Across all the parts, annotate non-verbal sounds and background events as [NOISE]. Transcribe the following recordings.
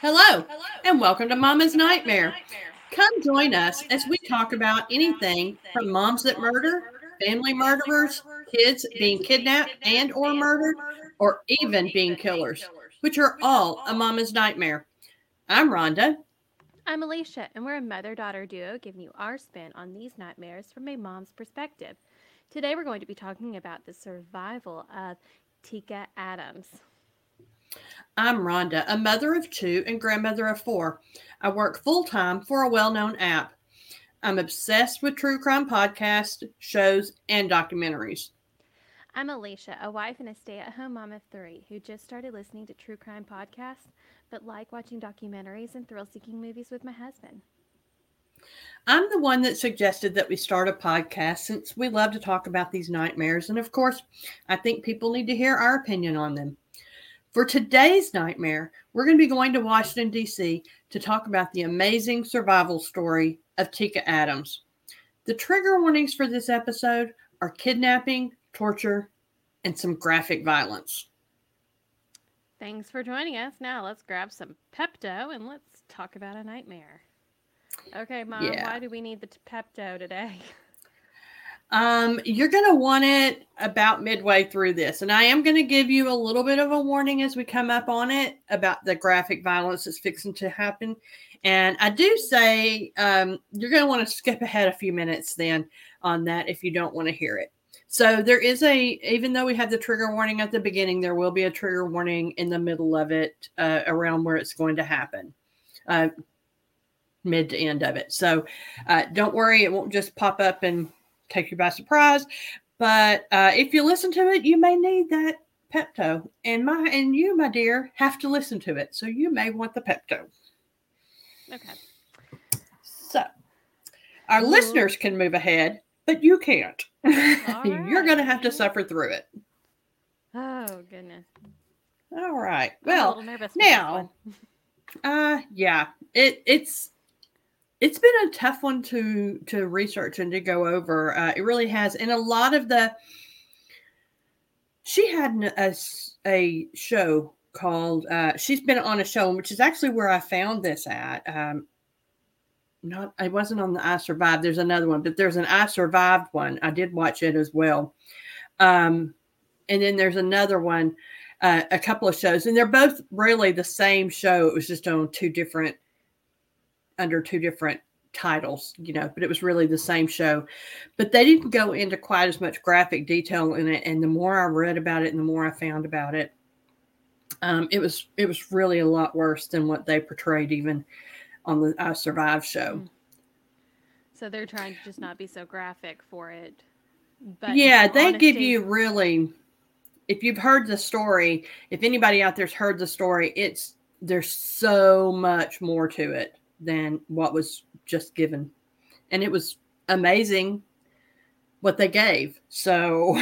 Hello, and welcome to Mama's Nightmare. Come join us as we talk about anything from moms that murder, family murderers, kids being kidnapped and or murdered, or even being killers, which are all a mama's nightmare. I'm Rhonda. I'm Alicia, and we're a mother daughter duo giving you our spin on these nightmares from a mom's perspective. Today, we're going to be talking about the survival of Teka Adams. I'm Rhonda, a mother of two and grandmother of four. I work full time for a well known app. I'm obsessed with true crime podcasts, shows, and documentaries. I'm Alicia, a wife and a stay at home mom of three who just started listening to true crime podcasts, but like watching documentaries and thrill seeking movies with my husband. I'm the one that suggested that we start a podcast since we love to talk about these nightmares. And of course, I think people need to hear our opinion on them. For today's nightmare, we're going to be going to Washington, D.C. to talk about the amazing survival story of Teka Adams. The trigger warnings for this episode are kidnapping, torture, and some graphic violence. Thanks for joining us. Now let's grab some Pepto and let's talk about a nightmare. Okay, Mom, yeah. why do we need the Pepto today? [LAUGHS] Um, you're going to want it about midway through this. And I am going to give you a little bit of a warning as we come up on it about the graphic violence that's fixing to happen. And I do say um, you're going to want to skip ahead a few minutes then on that if you don't want to hear it. So there is a, even though we have the trigger warning at the beginning, there will be a trigger warning in the middle of it uh, around where it's going to happen. Uh, mid to end of it. So uh, don't worry, it won't just pop up and take you by surprise. But uh, if you listen to it, you may need that Pepto, and my and you, my dear, have to listen to it. So you may want the Pepto. Okay. So our Ooh. listeners can move ahead, but you can't. [LAUGHS] Right. You're going to have to suffer through it. Oh goodness. All right. Well, now, [LAUGHS] uh, yeah, it it's it's been a tough one to to research and to go over. Uh, it really has, and a lot of the she had a, a show called uh, she's been on a show which is actually where i found this at um, not i wasn't on the i survived there's another one but there's an i survived one i did watch it as well um, and then there's another one uh, a couple of shows and they're both really the same show it was just on two different under two different titles, you know, but it was really the same show. But they didn't go into quite as much graphic detail in it. And the more I read about it and the more I found about it, um, it was it was really a lot worse than what they portrayed even on the I Survive show. Hmm. So they're trying to just not be so graphic for it. But yeah, they honesty, give you really if you've heard the story, if anybody out there's heard the story, it's there's so much more to it than what was just given. And it was amazing what they gave. So,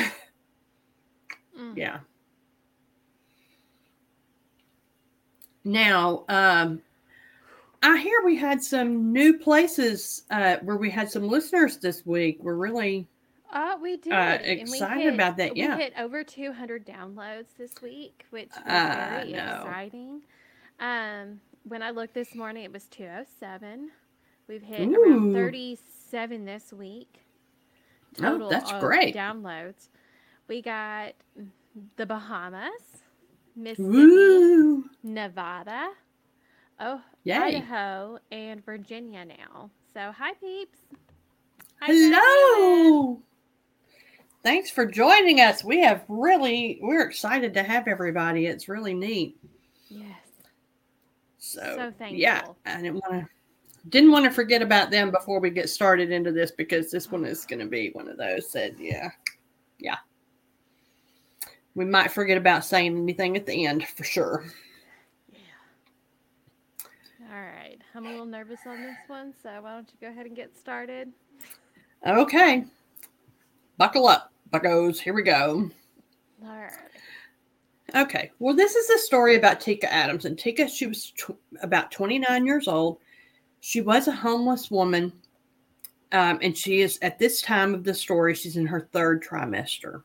mm. [LAUGHS] yeah. Now, um, I hear we had some new places uh, where we had some listeners this week. We're really uh, we did. Uh, excited hit, about that. Yeah, we hit over 200 downloads this week, which was uh, very no. exciting. Um, when I looked this morning, it was 207. We've hit Ooh. around 37 this week. Oh, Total oh, that's great. Downloads. We got the Bahamas, Mississippi, Nevada, oh, Yay. Idaho, and Virginia now. So, hi, peeps. Hi, Hello. Thanks for joining us. We have really, we're excited to have everybody. It's really neat. So, so thankful. yeah, I didn't want to didn't want to forget about them before we get started into this because this one is going to be one of those that yeah yeah. We might forget about saying anything at the end for sure. Yeah. All right. I'm a little nervous on this one so why don't you go ahead and get started? Okay. Buckle up buckos. Here we go. All right Okay. Well, this is a story about Teka Adams. And Teka, she was tw- about 29 years old. She was a homeless woman. Um, and she is, at this time of the story, she's in her third trimester.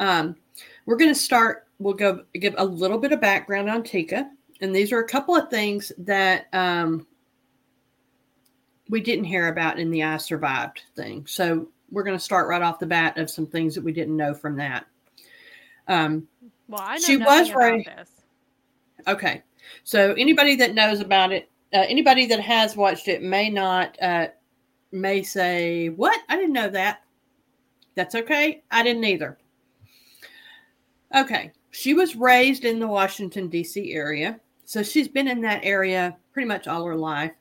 Um, we're going to start, we'll go give a little bit of background on Teka. and these are a couple of things that um, we didn't hear about in the I survived thing. So we're going to start right off the bat of some things that we didn't know from that. Um, well, I know she was right. Okay, so anybody that knows about it, uh, anybody that has watched it may not uh, may say, "What? I didn't know that." That's okay. I didn't either. Okay, she was raised in the Washington D.C. area, so she's been in that area pretty much all her life.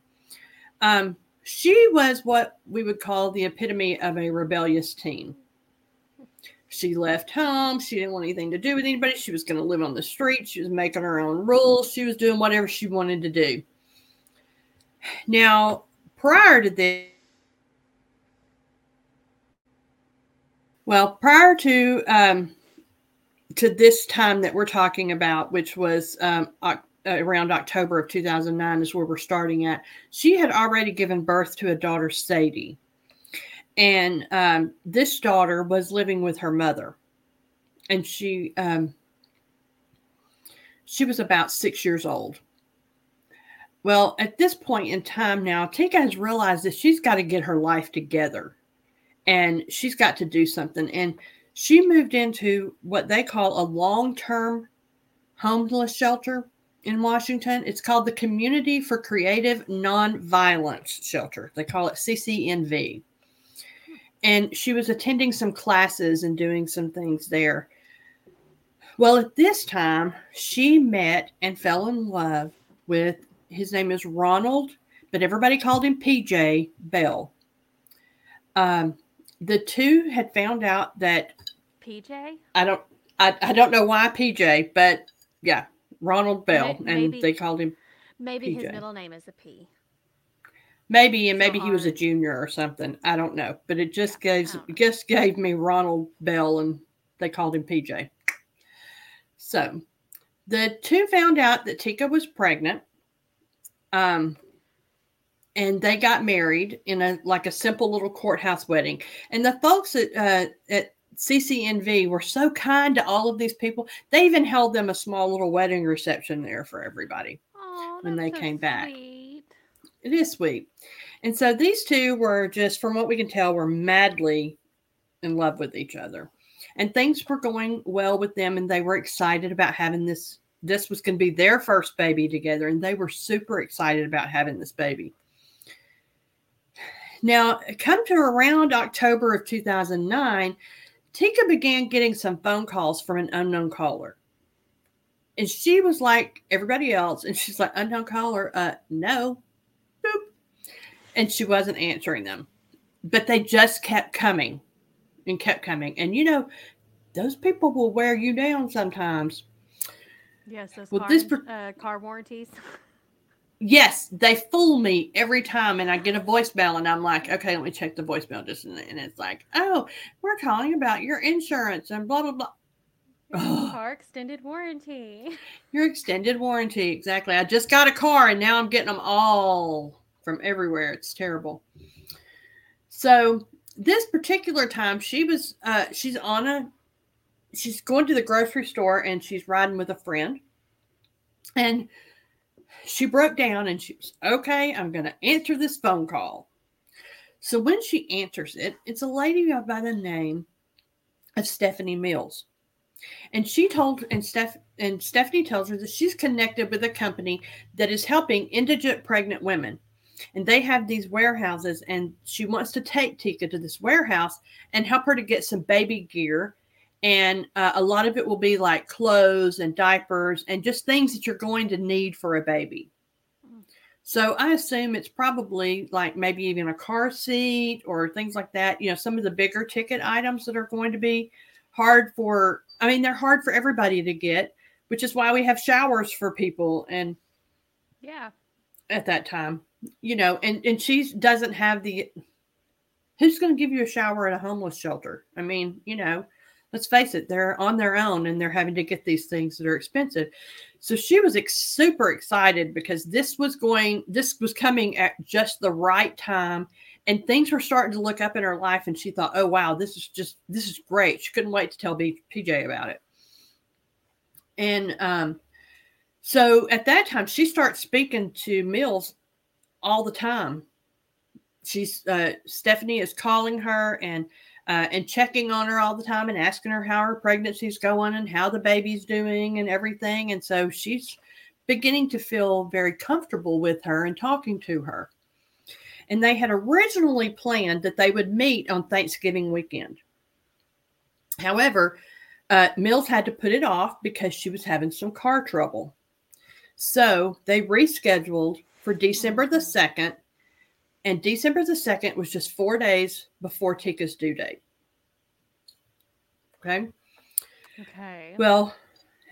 Um, she was what we would call the epitome of a rebellious teen. She left home. She didn't want anything to do with anybody. She was going to live on the street. She was making her own rules. She was doing whatever she wanted to do. Now, prior to this, well, prior to um, to this time that we're talking about, which was um, around October of 2009, is where we're starting at. She had already given birth to a daughter, Sadie. And um, this daughter was living with her mother. And she um, she was about six years old. Well, at this point in time now, Teka has realized that she's got to get her life together and she's got to do something. And she moved into what they call a long term homeless shelter in Washington. It's called the Community for Creative Nonviolence Shelter. They call it CCNV. And she was attending some classes and doing some things there. Well, at this time, she met and fell in love with his name is Ronald, but everybody called him PJ Bell. Um, the two had found out that PJ. I don't. I, I don't know why PJ, but yeah, Ronald Bell, maybe, and they called him. Maybe PJ. his middle name is a P. Maybe, and maybe he was a junior or something. I don't know, but it just gave just gave me Ronald Bell, and they called him PJ. So, the two found out that Teka was pregnant. Um, and they got married in a like a simple little courthouse wedding. And the folks at uh, at CCNV were so kind to all of these people. They even held them a small little wedding reception there for everybody Aww, when they so came back. It is sweet. And so these two were just, from what we can tell, were madly in love with each other. And things were going well with them, and they were excited about having this. This was going to be their first baby together, and they were super excited about having this baby. Now, come to around October of 2009, Teka began getting some phone calls from an unknown caller. And she was like everybody else. And she's like, unknown caller, uh, no. And she wasn't answering them. But they just kept coming and kept coming. And you know, those people will wear you down sometimes. Yes, those well, car, this per- uh, car warranties. Yes, they fool me every time, and I get a voicemail, and I'm like, okay, let me check the voicemail just, and it's like, oh, we're calling about your insurance and blah blah blah. Car extended warranty. Your extended warranty, exactly. I just got a car, and now I'm getting them all from everywhere. It's terrible. So this particular time, she was, uh, she's on a, she's going to the grocery store, and she's riding with a friend, and she broke down and she was, okay, I'm going to answer this phone call. So when she answers it, it's a lady by the name of Stephanie Mills. And she told, and Steph, and Stephanie tells her that she's connected with a company that is helping indigent pregnant women. And they have these warehouses, and she wants to take Teka to this warehouse and help her to get some baby gear and uh, a lot of it will be like clothes and diapers and just things that you're going to need for a baby. So I assume it's probably like maybe even a car seat or things like that. You know, some of the bigger ticket items that are going to be hard for. I mean, they're hard for everybody to get, which is why we have showers for people and. Yeah. At that time, you know, and and she doesn't have the. Who's going to give you a shower at a homeless shelter? I mean, you know, let's face it, they're on their own and they're having to get these things that are expensive. So she was ex- super excited because this was going, this was coming at just the right time. And things were starting to look up in her life. And she thought, oh, wow, this is just, this is great. She couldn't wait to tell B- PJ about it. And um, So at that time, she starts speaking to Mills all the time. She's uh, Stephanie is calling her and uh, and checking on her all the time and asking her how her pregnancy's going and how the baby's doing and everything. And so she's beginning to feel very comfortable with her and talking to her. And they had originally planned that they would meet on Thanksgiving weekend. However, uh, Mills had to put it off because she was having some car trouble. So they rescheduled for December the 2nd. And December the 2nd was just four days before Teka's due date. Okay. Okay. Well,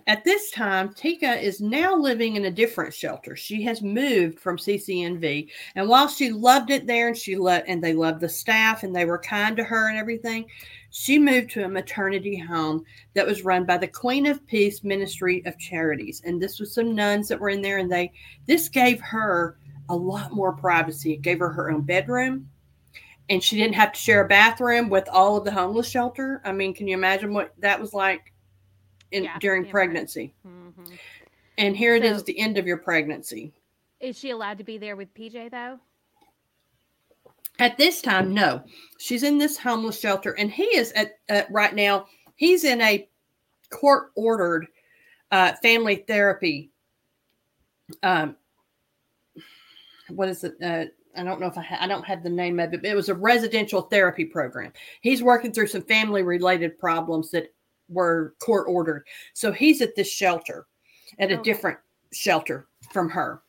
at this time, Teka is now living in a different shelter. She has moved from CCNV, and while she loved it there, and she loved, and they loved the staff, and they were kind to her and everything, she moved to a maternity home that was run by the Queen of Peace Ministry of Charities, and this was some nuns that were in there, and they this gave her a lot more privacy. It gave her her own bedroom, and she didn't have to share a bathroom with all of the homeless shelter. I mean, can you imagine what that was like? In yeah, during pregnancy. Mm-hmm. And here so, it is the end of your pregnancy. Is she allowed to be there with PJ though? At this time, no. She's in this homeless shelter, and he is at uh, right now. He's in a court ordered uh, family therapy. Um, what is it? Uh, I don't know if I ha- I don't have the name of it. But it was a residential therapy program. He's working through some family related problems that were court ordered. So he's at this shelter, at a okay. different shelter from her.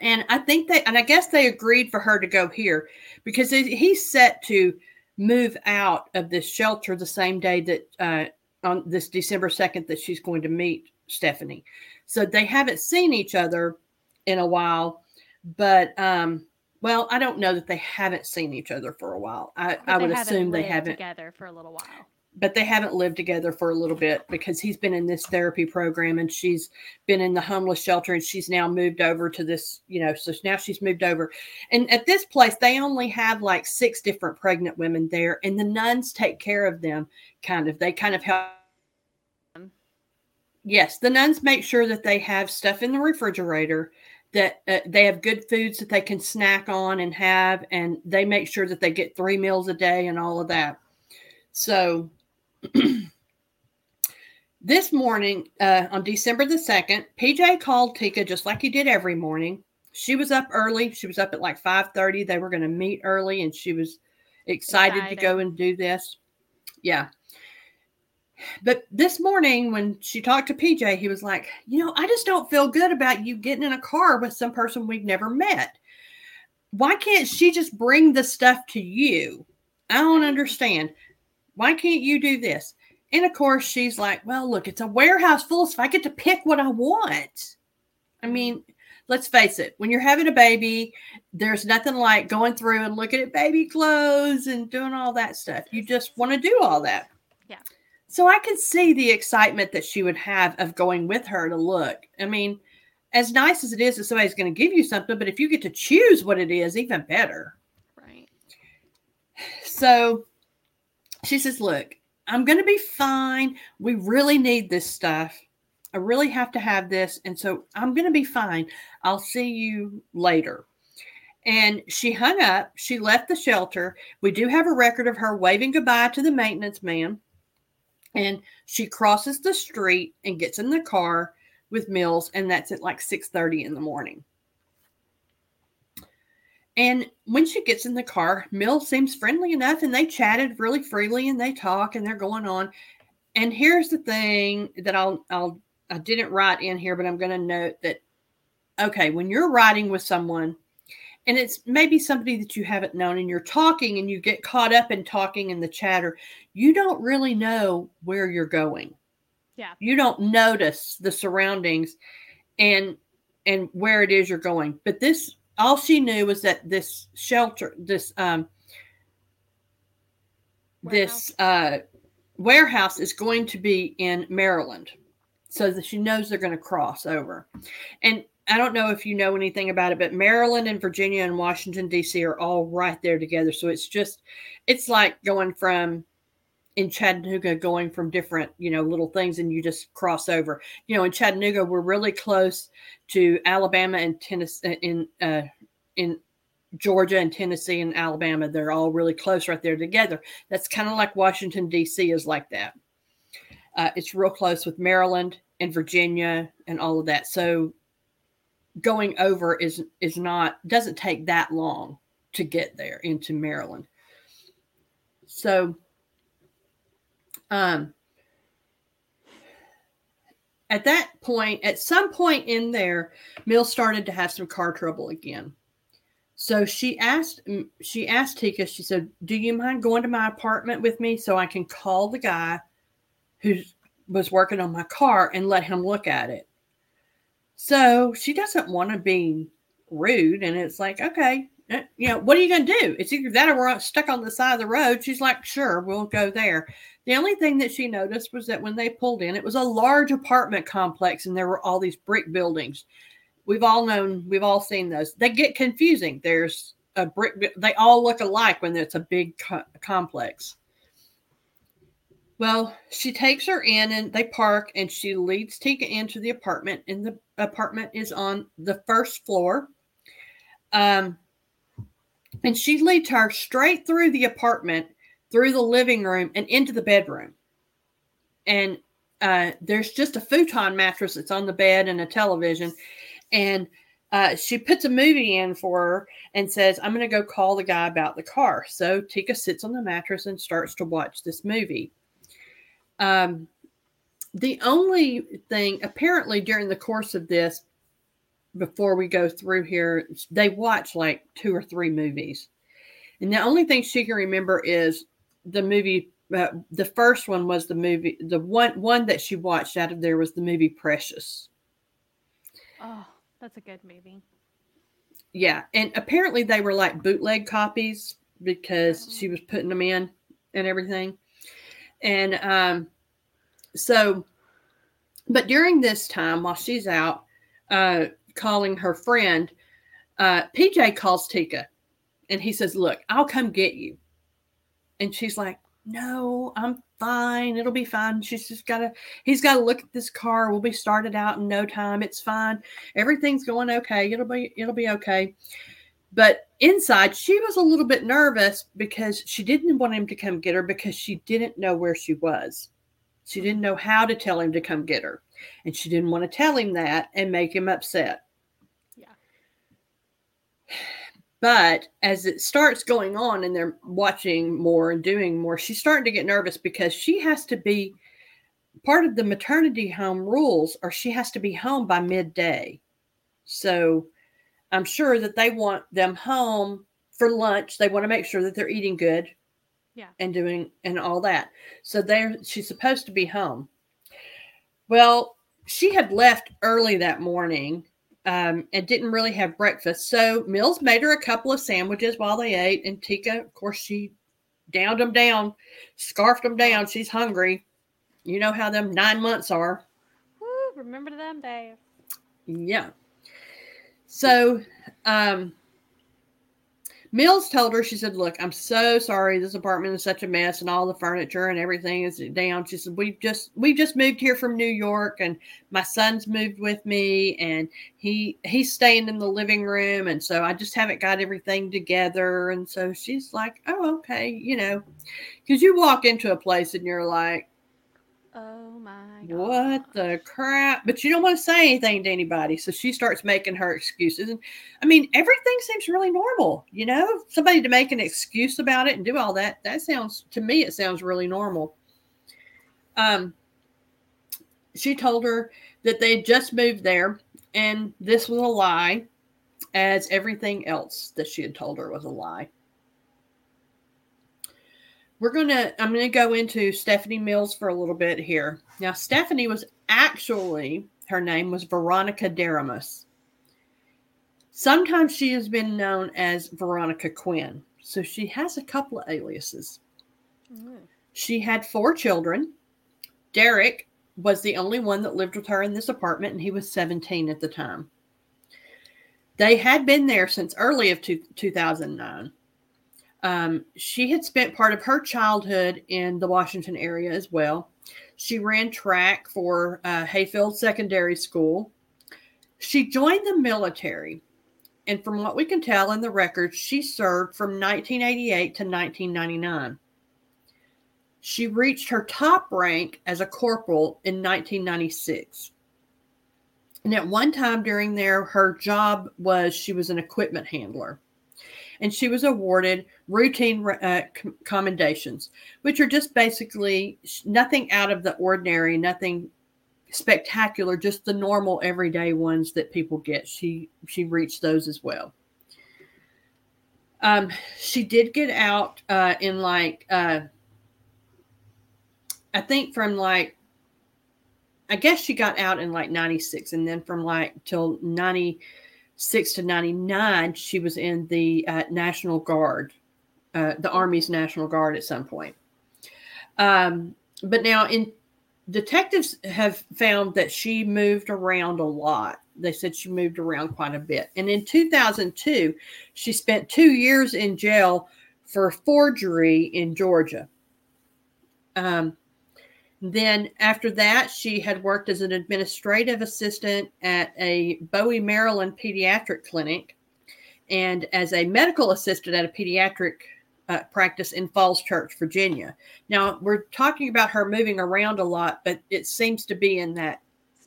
And I think they, and I guess they agreed for her to go here because he's set to move out of this shelter the same day that uh, on this December 2nd that she's going to meet Stephanie. So they haven't seen each other in a while, but um, well, I don't know that they haven't seen each other for a while. I, I would assume they haven't together for a little while but they haven't lived together for a little bit because he's been in this therapy program and she's been in the homeless shelter and she's now moved over to this, you know, so now she's moved over. And at this place, they only have like six different pregnant women there, and the nuns take care of them kind of. They kind of help. Yes, the nuns make sure that they have stuff in the refrigerator that uh, they have good foods that they can snack on and have and they make sure that they get three meals a day and all of that so [CLEARS THROAT] this morning, uh, on December the 2nd, PJ called Teka just like he did every morning. She was up early. She was up at like 5:30. They were going to meet early and she was excited, excited to go and do this. Yeah. But this morning, when she talked to PJ, he was like, You know, I just don't feel good about you getting in a car with some person we've never met. Why can't she just bring the stuff to you? I don't understand. Why can't you do this? And of course, she's like, Well, look, it's a warehouse full of stuff. I get to pick what I want. I mean, let's face it, when you're having a baby, there's nothing like going through and looking at baby clothes and doing all that stuff. You just want to do all that. Yeah. So I can see the excitement that she would have of going with her to look. I mean, as nice as it is that somebody's going to give you something, but if you get to choose what it is, even better. Right. So she says, Look, I'm going to be fine. We really need this stuff. I really have to have this. And so I'm going to be fine. I'll see you later. And she hung up. She left the shelter. We do have a record of her waving goodbye to the maintenance man. And she crosses the street and gets in the car with Mills, and that's at like 6:30 in the morning. And when she gets in the car, Mill seems friendly enough and they chatted really freely and they talk and they're going on. And here's the thing that I'll I'll I didn't write in here, but I'm going to note that okay, when you're riding with someone and it's maybe somebody that you haven't known and you're talking and you get caught up in talking in the chatter, you don't really know where you're going. Yeah. You don't notice the surroundings and and where it is you're going. But this all she knew was that this shelter, this um, warehouse. this uh, warehouse is going to be in Maryland, so that she knows they're going to cross over. And I don't know if you know anything about it, but Maryland and Virginia and Washington D.C. are all right there together. So it's just, it's like going from in Chattanooga going from different, you know, little things and you just cross over. You know, in Chattanooga, we're really close to Alabama and Tennessee in uh in Georgia and Tennessee and Alabama. They're all really close right there together. That's kind of like Washington, D.C. is like that. Uh, it's real close with Maryland and Virginia and all of that. So going over is is not doesn't take that long to get there into Maryland. So um at that point, at some point in there, Mill started to have some car trouble again. So she asked she asked Teka, she said, Do you mind going to my apartment with me so I can call the guy who was working on my car and let him look at it? So she doesn't want to be rude. And it's like, okay, you know, what are you going to do? It's either that or we're stuck on the side of the road. She's like, sure, we'll go there. The only thing that she noticed was that when they pulled in, it was a large apartment complex and there were all these brick buildings. We've all known, we've all seen those. They get confusing. There's a brick, they all look alike when it's a big co- complex. Well, she takes her in and they park and she leads Teka into the apartment. And the apartment is on the first floor. Um, and she leads her straight through the apartment, through the living room, and into the bedroom. And uh, there's just a futon mattress that's on the bed and a television. And uh, she puts a movie in for her and says, I'm going to go call the guy about the car. So Teka sits on the mattress and starts to watch this movie. Um, the only thing, apparently, during the course of this, before we go through here, they watch like two or three movies. And the only thing she can remember is the movie. Uh, the first one was the movie. The one one that she watched out of there was the movie Precious. Oh, that's a good movie. Yeah, and apparently they were like bootleg copies because she was putting them in and everything. And um, so, but during this time, while she's out uh, calling her friend, uh, PJ calls Teka and he says, Look, I'll come get you. And she's like, No, I'm fine. It'll be fine. She's just got to, he's got to look at this car. We'll be started out in no time. It's fine. Everything's going okay. It'll be, it'll be okay. But inside, she was a little bit nervous because she didn't want him to come get her because she didn't know where she was. She didn't know how to tell him to come get her. And she didn't want to tell him that and make him upset. But as it starts going on and they're watching more and doing more, she's starting to get nervous because she has to be part of the maternity home rules, or she has to be home by midday. So I'm sure that they want them home for lunch. They want to make sure that they're eating good. Yeah. And doing and all that. So there she's supposed to be home. Well, she had left early that morning um, and didn't really have breakfast. So Mills made her a couple of sandwiches while they ate. And Teka, of course, she downed them down, scarfed them down. She's hungry. You know how them nine months are. Woo, remember them days. Yeah. So, um, Mills told her, she said, Look, I'm so sorry. This apartment is such a mess and all the furniture and everything is down. She said, We've just we've just moved here from New York and my son's moved with me and he he's staying in the living room and so I just haven't got everything together. And so she's like, Oh, okay, you know. Because you walk into a place and you're like, Oh my God. What the crap? But you don't want to say anything to anybody. So she starts making her excuses. And I mean, everything seems really normal, you know? Somebody to make an excuse about it and do all that. That sounds to me it sounds really normal. Um she told her that they had just moved there and this was a lie, as everything else that she had told her was a lie we're gonna i'm gonna go into stephanie mills for a little bit here. Now stephanie was actually her name was veronica deramus sometimes she has been known as veronica quinn. So she has a couple of aliases. Mm. she had four children. Derek was the only one that lived with her in this apartment and he was 17 at the time. They had been there since early of two, 2009 Um, she had spent part of her childhood in the Washington area as well. She ran track for uh, Hayfield Secondary School. She joined the military, and from what we can tell in the records, she served from 1988 to 1999. She reached her top rank as a corporal in 1996. And at one time during there, her job was she was an equipment handler. And she was awarded routine uh, commendations, which are just basically nothing out of the ordinary, nothing spectacular, just the normal everyday ones that people get. She she reached those as well. Um, she did get out uh, in like uh, I think from like I guess she got out in like 96 and then from like till 96 to 99 she was in the uh, National Guard, uh, the Army's National Guard at some point. Um, but now in detectives have found that she moved around a lot. They said she moved around quite a bit. And in 2002, she spent 2 years in jail for forgery in Georgia. Um, then after that, she had worked as an administrative assistant at a Bowie, Maryland pediatric clinic and as a medical assistant at a pediatric uh, practice in Falls Church, Virginia. Now, we're talking about her moving around a lot, but it seems to be in that,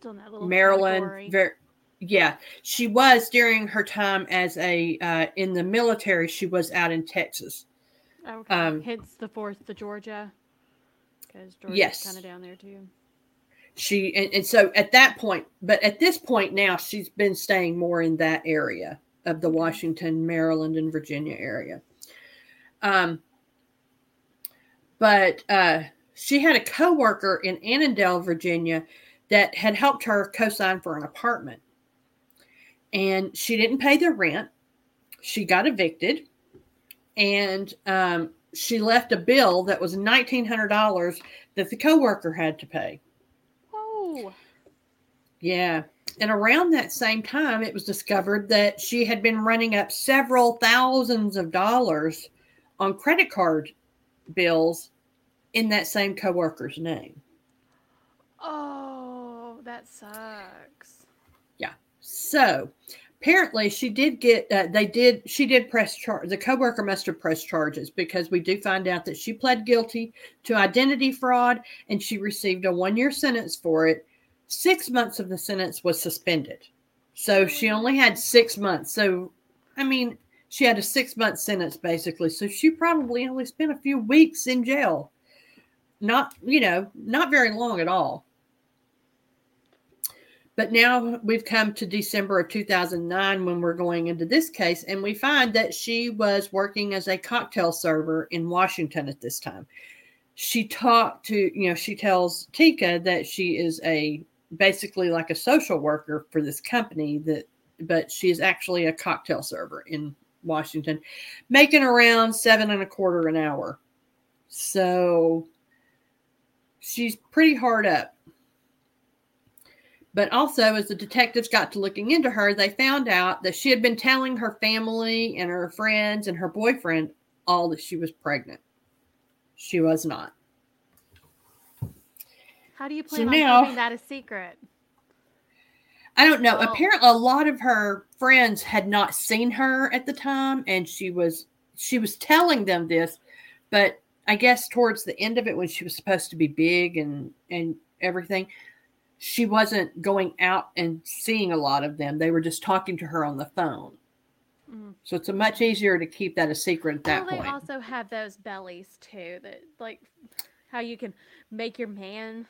in that little Maryland. Very, yeah, she was during her time as a uh, in the military. She was out in Texas. Okay. Um, Hence the fourth, the Georgia because Georgia's yes. kind of down there too. She and, and so at that point, but at this point now, she's been staying more in that area of the Washington, Maryland, and Virginia area. Um, but uh, she had a coworker in Annandale, Virginia, that had helped her co-sign for an apartment, and she didn't pay the rent. She got evicted, and um, she left a bill that was $1,900 that the coworker had to pay. Oh. Yeah. And around that same time, it was discovered that she had been running up several thousands of dollars on credit card bills in that same coworker's name. Oh, that sucks. Yeah. So apparently she did get uh, they did she did press charge the coworker must have pressed charges because we do find out that she pled guilty to identity fraud and she received a one year sentence for it. Six months of the sentence was suspended. So she only had six months. So i mean she had a six month sentence basically. So she probably only spent a few weeks in jail. Not you know not very long at all but now we've come to December of 2009 when we're going into this case, and we find that she was working as a cocktail server in Washington at this time. She talked to, you know, she tells Teka that she is a basically like a social worker for this company that, but she is actually a cocktail server in Washington, making around seven and a quarter an hour. So she's pretty hard up. But also, as the detectives got to looking into her, they found out that she had been telling her family and her friends and her boyfriend all that she was pregnant. She was not. How do you plan so on now, keeping that a secret? I don't know. Oh. Apparently, a lot of her friends had not seen her at the time, and she was she was telling them this, but I guess towards the end of it, when she was supposed to be big and and everything, she wasn't going out and seeing a lot of them. They were just talking to her on the phone. Mm. So it's a much easier to keep that a secret at that well, they point. They also have those bellies too, that like how you can make your man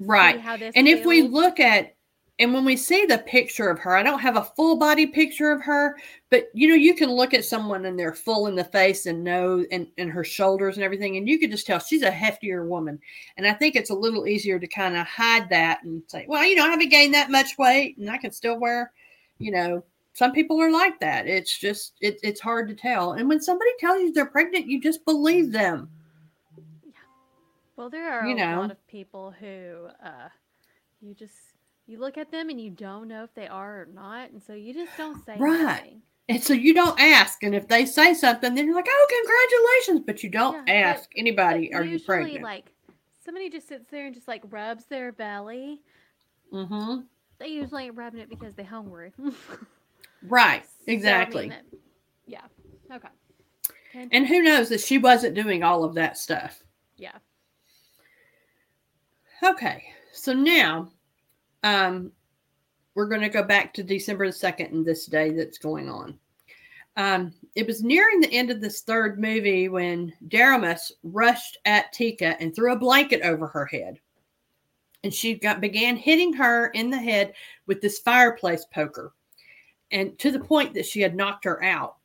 right. How this, and feels. if we look at and when we see the picture of her, I don't have a full body picture of her, but you know, you can look at someone and they're full in the face and nose and, and her shoulders and everything, and you can just tell she's a heftier woman. And I think it's a little easier to kind of hide that and say, well, you know, I haven't gained that much weight and I can still wear, you know, some people are like that. It's just it, it's hard to tell. And when somebody tells you they're pregnant, you just believe them. Yeah. Well, there are you a know. lot of people who uh you just you look at them and you don't know if they are or not, and so you just don't say right. And so you don't ask. And if they say something, then you're like, oh, congratulations. But you don't yeah, ask but, anybody, but are you pregnant? Like somebody just sits there and just like rubs their belly. Mm-hmm. They usually ain't rubbing it because they're hungry. [LAUGHS] right. Exactly. So, I mean, yeah. Okay. And who knows that she wasn't doing all of that stuff. Yeah. Okay. So now um we're going to go back to December the 2nd and this day that's going on. Um, it was nearing the end of this third movie when Deramus rushed at Teka and threw a blanket over her head. And she got, began hitting her in the head with this fireplace poker, and to the point that she had knocked her out.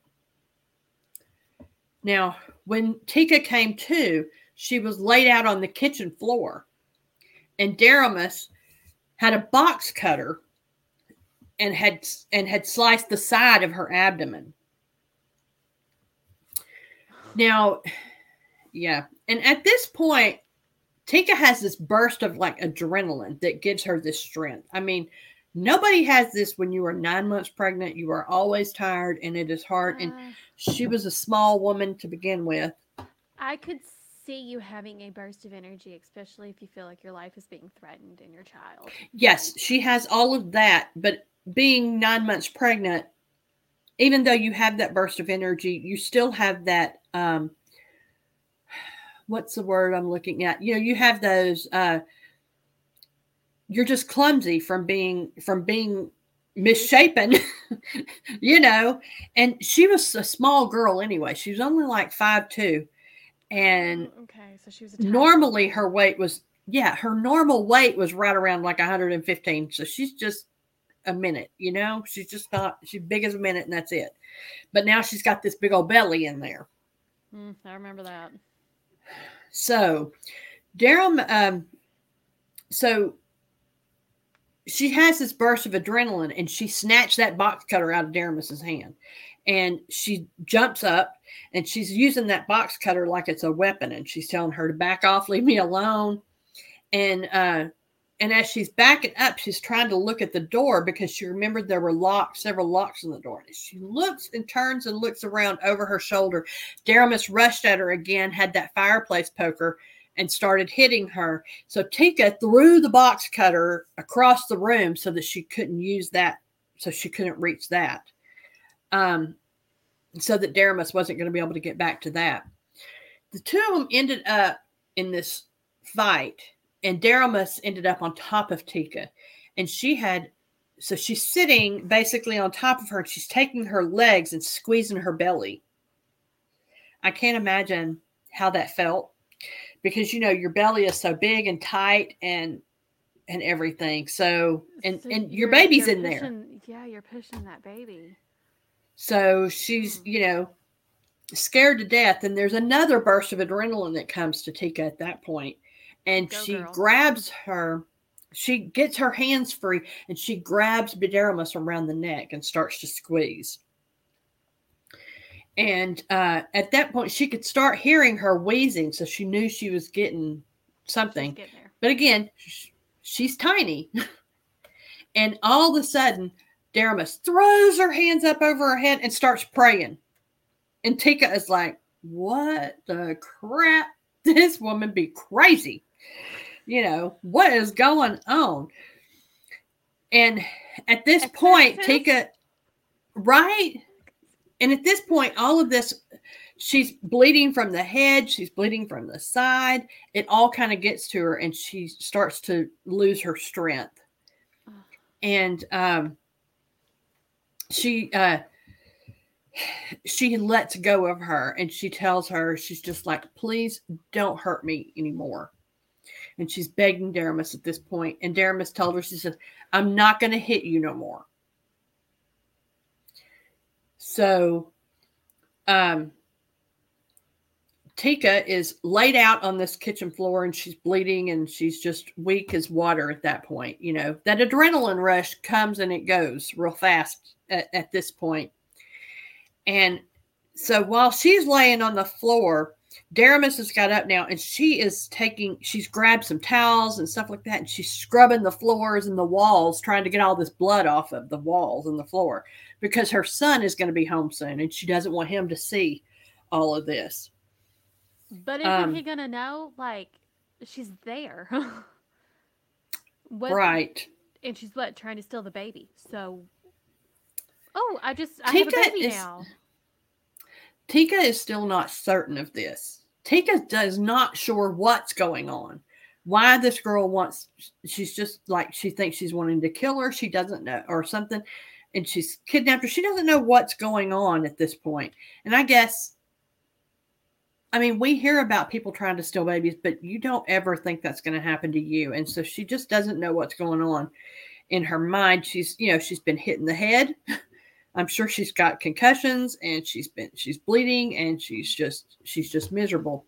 Now, when Teka came to, she was laid out on the kitchen floor, and Deramus had a box cutter and had and had sliced the side of her abdomen. Now, yeah, and at this point, Teka has this burst of like adrenaline that gives her this strength. I mean, nobody has this when you are nine months pregnant. You are always tired and it is hard. And uh. she was a small woman to begin with. I could see you having a burst of energy, especially if you feel like your life is being threatened in your child. Yes, she has all of that, but being nine months pregnant, even though you have that burst of energy, you still have that. Um, [SIGHS] what's the word I'm looking at? You know, you have those. Uh, you're just clumsy from being from being misshapen, [LAUGHS] you know. And she was a small girl anyway. She was only like five two, and oh, okay, so she was normally her weight was yeah, her normal weight was right around like 115. So she's just a minute, you know? She's just not, she's big as a minute and that's it. But now she's got this big old belly in there. Mm, I remember that. So, Daryl, um, so she has this burst of adrenaline and she snatched that box cutter out of Deramus's hand. And she jumps up and she's using that box cutter like it's a weapon. And she's telling her to back off, leave me alone. And uh, and as she's backing up, she's trying to look at the door because she remembered there were locks, several locks on the door. And she looks and turns and looks around over her shoulder. Deramus rushed at her again, had that fireplace poker, and started hitting her. So Teka threw the box cutter across the room so that she couldn't use that, so she couldn't reach that. Um, so that Deramus wasn't going to be able to get back to that. The two of them ended up in this fight and Deramus ended up on top of Teka, and she had so she's sitting basically on top of her. And she's taking her legs and squeezing her belly. I can't imagine how that felt because you know your belly is so big and tight and and everything. So and so and your baby's in pushing, there. Yeah, you're pushing that baby. So she's, hmm. you know, scared to death. And there's another burst of adrenaline that comes to Teka at that point and Go she girl. grabs her. She gets her hands free and she grabs Bidaramus around the neck and starts to squeeze. And uh, at that point, she could start hearing her wheezing, so she knew she was getting something. Getting but again, she's tiny. [LAUGHS] and all of a sudden, Deramus throws her hands up over her head and starts praying. And Teka is like, What the crap? [LAUGHS] This woman be crazy you know, what is going on? And at this point, Teka, right? And at this point, all of this, she's bleeding from the head, she's bleeding from the side. It all kind of gets to her, and she starts to lose her strength. And um, she, uh, she lets go of her and she tells her, she's just like, please don't hurt me anymore and she's begging Deramus at this. And Deramus told her, she said, I'm not going to hit you no more. So, um, Teka is laid out on this kitchen floor and she's bleeding and she's just weak as water at that point. You know, that adrenaline rush comes and it goes real fast at, at this point. And so while she's laying on the floor, Deramus has got up now and she is taking, she's grabbed some towels and stuff like that. And she's scrubbing the floors and the walls, trying to get all this blood off of the walls and the floor because her son is going to be home soon and she doesn't want him to see all of this. But isn't um, he to know? Like, she's there. [LAUGHS] what, right. And she's what? Trying to steal the baby. So, oh, I just, I Teka have a baby is, now. Teka is still not certain of this. Teka does not sure what's going on. Why this girl wants, she's just like, she thinks she's wanting to kill her. She doesn't know, or something. And she's kidnapped her. She doesn't know what's going on at this point. And I guess, I mean, we hear about people trying to steal babies, but you don't ever think that's going to happen to you. And so she just doesn't know what's going on in her mind. She's, you know, she's been hit in the head. [LAUGHS] I'm sure she's got concussions and she's been she's bleeding and she's just she's just miserable.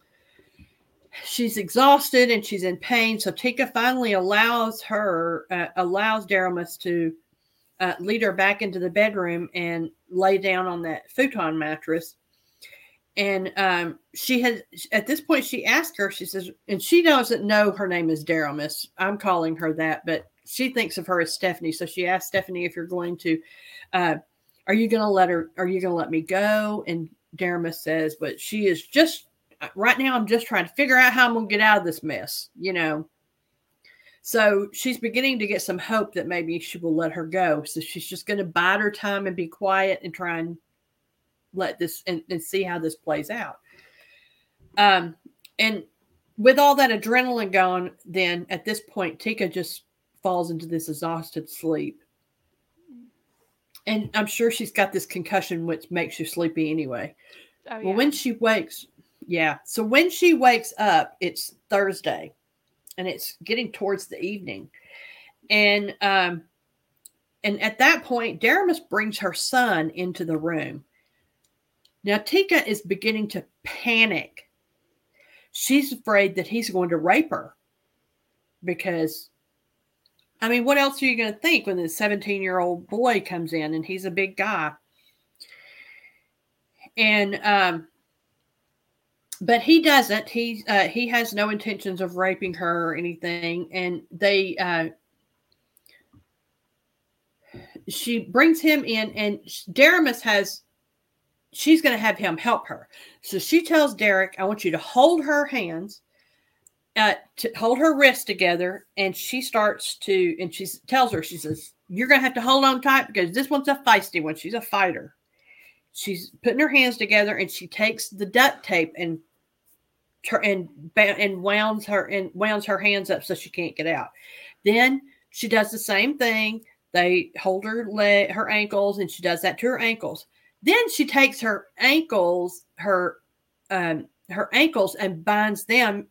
She's exhausted and she's in pain. So Teka finally allows her uh, allows Deramus to uh, lead her back into the bedroom and lay down on that futon mattress. And um, she has at this point she asked her. She says, and she doesn't know her name is Deramus. I'm calling her that, but she thinks of her as Stephanie. So she asked Stephanie if you're going to uh, are you going to let her, are you going to let me go? And Deramus says, but she is just, right now, I'm just trying to figure out how I'm going to get out of this mess, you know? So she's beginning to get some hope that maybe she will let her go. So she's just going to bide her time and be quiet and try and let this and, and see how this plays out. Um, and with all that adrenaline going, then at this point, Teka just falls into this exhausted sleep and I'm sure she's got this concussion, which makes you sleepy anyway. Oh, yeah. Well, when she wakes, yeah. So when she wakes up, it's Thursday, and it's getting towards the evening, and um, and at that point, Deramus brings her son into the room. Now Teka is beginning to panic. She's afraid that he's going to rape her because I mean, what else are you going to think when this 17 year old boy comes in and he's a big guy? And, um, but he doesn't. He uh, he has no intentions of raping her or anything. And they, uh, she brings him in, and Deramus has, she's going to have him help her. So she tells Derek, I want you to hold her hands uh, to hold her wrists together, and she starts to, and she tells her, she says, "You're gonna have to hold on tight because this one's a feisty one. She's a fighter." She's putting her hands together, and she takes the duct tape and and and wounds her and wounds her hands up so she can't get out. Then she does the same thing. They hold her leg, her ankles, and she does that to her ankles. Then she takes her ankles, her um, her ankles, and binds them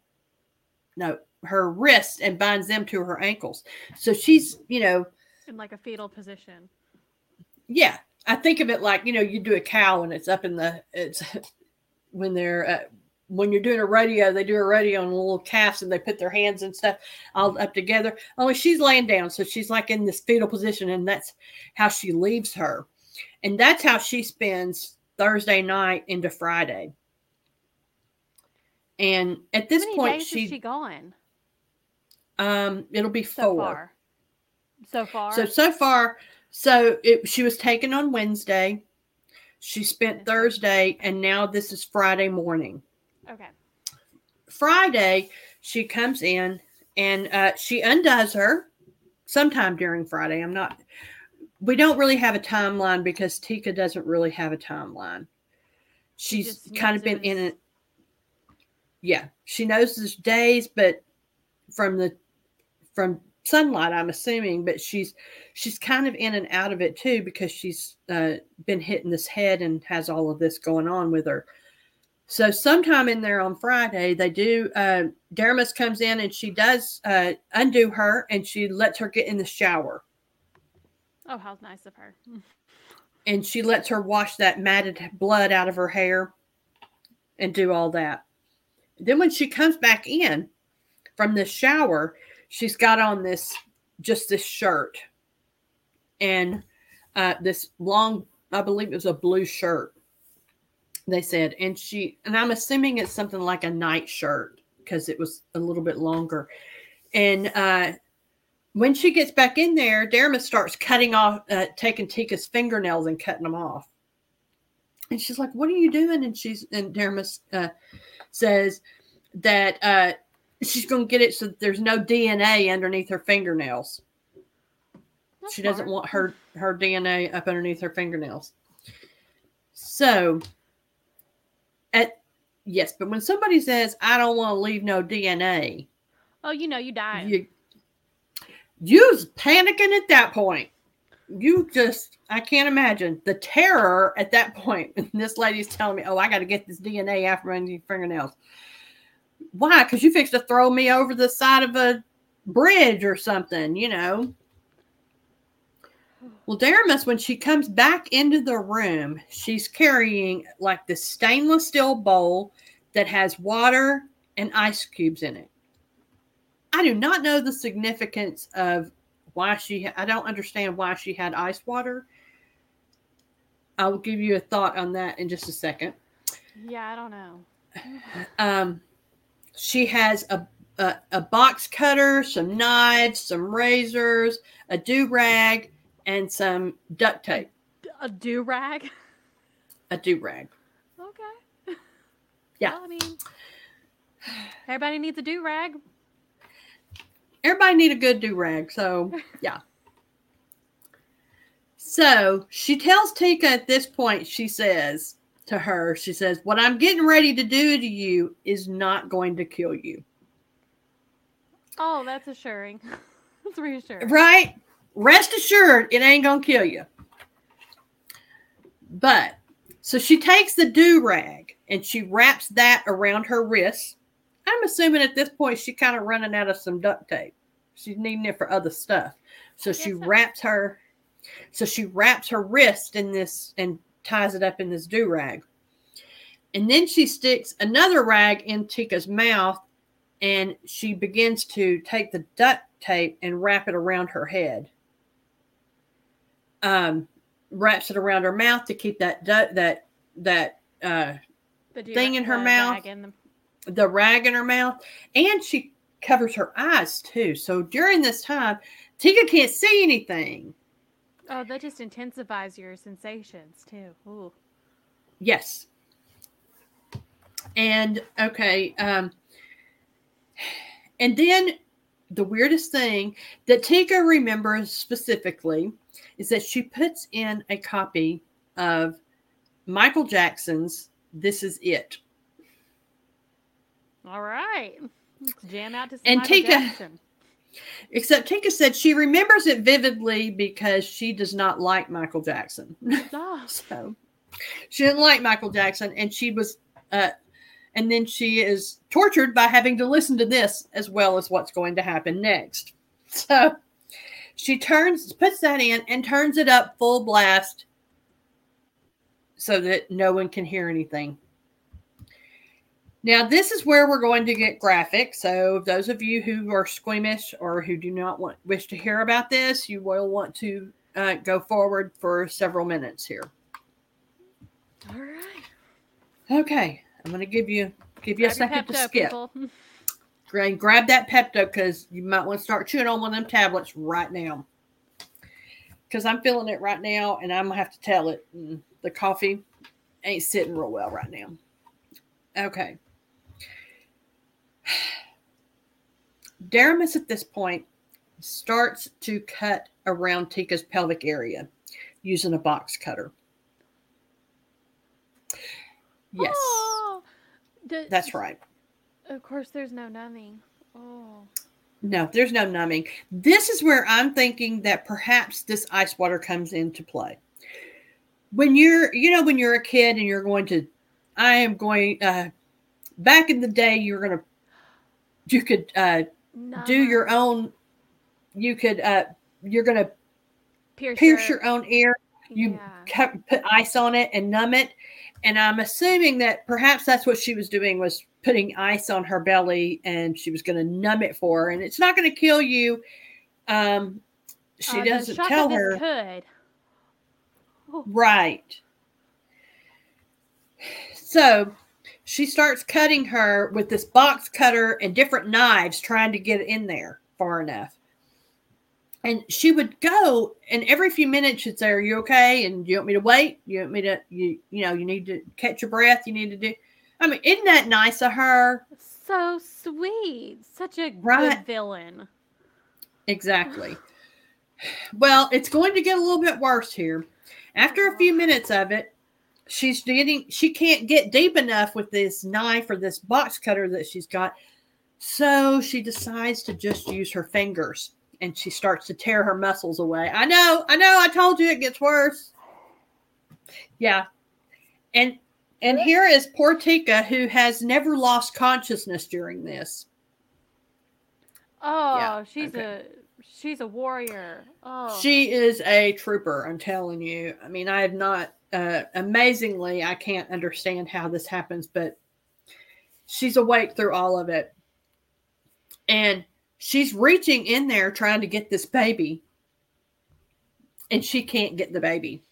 no her wrists and binds them to her ankles. So she's, you know, in like a fetal position. Yeah, I think of it like you know you do a cow and it's up in the it's [LAUGHS] when they're uh, when you're doing a rodeo they do a rodeo on a little calves and they put their hands and stuff all up together. Only she's laying down, so she's like in this fetal position, and that's how she leaves her, and that's how she spends Thursday night into Friday. And at this point, she, she gone. Um, it'll be so four. Far. So far. So so far, so it, she was taken on Wednesday. She spent Thursday, and now this is Friday morning. Okay. Friday, she comes in and uh, she undoes her sometime during Friday. I'm not. We don't really have a timeline because Teka doesn't really have a timeline. She's kind of been in it yeah, she knows the days, but from the from sunlight, I'm assuming, but she's she's kind of in and out of it too because she's uh, been hitting this head and has all of this going on with her. So sometime in there on Friday, they do. Uh, Deramus comes in and she does uh, undo her and she lets her get in the shower. Oh, how nice of her! and she lets her wash that matted blood out of her hair and do all that. Then when she comes back in from the shower, she's got on this just this shirt and uh, this long, I believe it was a blue shirt. They said, and she, and I'm assuming it's something like a night shirt because it was a little bit longer. And uh, when she gets back in there, Deramus starts cutting off, uh, taking Teka's fingernails and cutting them off. And she's like, "What are you doing?" And she's and Deramus uh, says that uh, she's going to get it so that there's no DNA underneath her fingernails. That's she doesn't want her her DNA up underneath her fingernails. So, at yes, but when somebody says, "I don't want to leave no DNA," oh, you know, you die. You you's panicking at that point. You just, I can't imagine the terror at that point. [LAUGHS] This lady's telling me, "Oh, I got to get this DNA after my fingernails." Why? Because you fixed to throw me over the side of a bridge or something, you know. Well, Deramus, when she comes back into the room, she's carrying like this stainless steel bowl that has water and ice cubes in it. I do not know the significance of why she, I don't understand why she had ice water. I will give you a thought on that in just a second. Yeah, I don't know. [SIGHS] Um, she has a, a, a box cutter, some knives, some razors, a do rag, and some duct tape. A do rag? A do rag. Okay. Yeah. Well, I mean, [SIGHS] everybody needs a do rag. Everybody need a good do rag. So, [LAUGHS] yeah. so she tells Teka at this point, she says, to her, she says, What I'm getting ready to do to you is not going to kill you. Oh, that's assuring. [LAUGHS] that's reassuring. Right? Rest assured, it ain't going to kill you. But so she takes the do rag and she wraps that around her wrist. I'm assuming at this point she's kind of running out of some duct tape. She's needing it for other stuff. So she wraps her so she wraps her wrist in this and ties it up in this do rag. And then she sticks another rag in Teka's mouth and she begins to take the duct tape and wrap it around her head. Um, wraps it around her mouth to keep that that that uh, thing in her mouth, in the-, the rag in her mouth, and she covers her eyes too. So during this time, Teka can't see anything. Oh, that just intensifies your sensations too. Ooh. Yes. And okay, um, and then the weirdest thing that Teka remembers specifically is that she puts in a copy of Michael Jackson's "This Is It." All right, Let's jam out to and Michael Teka. Jackson. Except Teka said she remembers it vividly because she does not like Michael Jackson. Oh. [LAUGHS] so she didn't like Michael Jackson, and she was, uh, and then she is tortured by having to listen to this as well as what's going to happen next. So she turns, puts that in, and turns it up full blast so that no one can hear anything. Now, this is where we're going to get graphic. So, those of you who are squeamish or who do not want wish to hear about this, you will want to uh, go forward for several minutes here. All right. Okay, I'm going to give you give you grab a second to skip. [LAUGHS] Grab, grab that Pepto because you might want to start chewing on one of them tablets right now. Because I'm feeling it right now, and I'm gonna have to tell it. Mm, the coffee ain't sitting real well right now. Okay. Deramus at this point starts to cut around Teka's pelvic area using a box cutter. Yes. Oh, That's right. Of course, there's no numbing. Oh. No, there's no numbing. This is where I'm thinking that perhaps this ice water comes into play. When you're, you know, when you're a kid and you're going to, I am going, uh, back in the day, you're going to you could uh, do your own. You could. Uh, you're gonna pierce, pierce your, your, own ear. You yeah. put ice on it and numb it. And I'm assuming that perhaps that's what she was doing was putting ice on her belly and she was going to numb it for her. And it's not going to kill you. Um, she uh, doesn't tell her. Could. Right. So she starts cutting her with this box cutter and different knives, trying to get in there far enough. And she would go, and every few minutes she'd say, "Are you okay?" And do you want me to wait? You want me to you you know you need to catch your breath. You need to do. I mean, isn't that nice of her? So sweet, such a right. good villain. Exactly. Well, it's going to get a little bit worse here. After a few minutes of it, she's getting she can't get deep enough with this knife or this box cutter that she's got. So she decides to just use her fingers and she starts to tear her muscles away. I know, I know, I told you it gets worse. Yeah. And and here is poor Teka who has never lost consciousness during this. Oh, yeah, she's okay. a she's a warrior. Oh. She is a trooper, I'm telling you. I mean, I have not uh, amazingly, I can't understand how this happens, but she's awake through all of it. And she's reaching in there trying to get this baby, and she can't get the baby.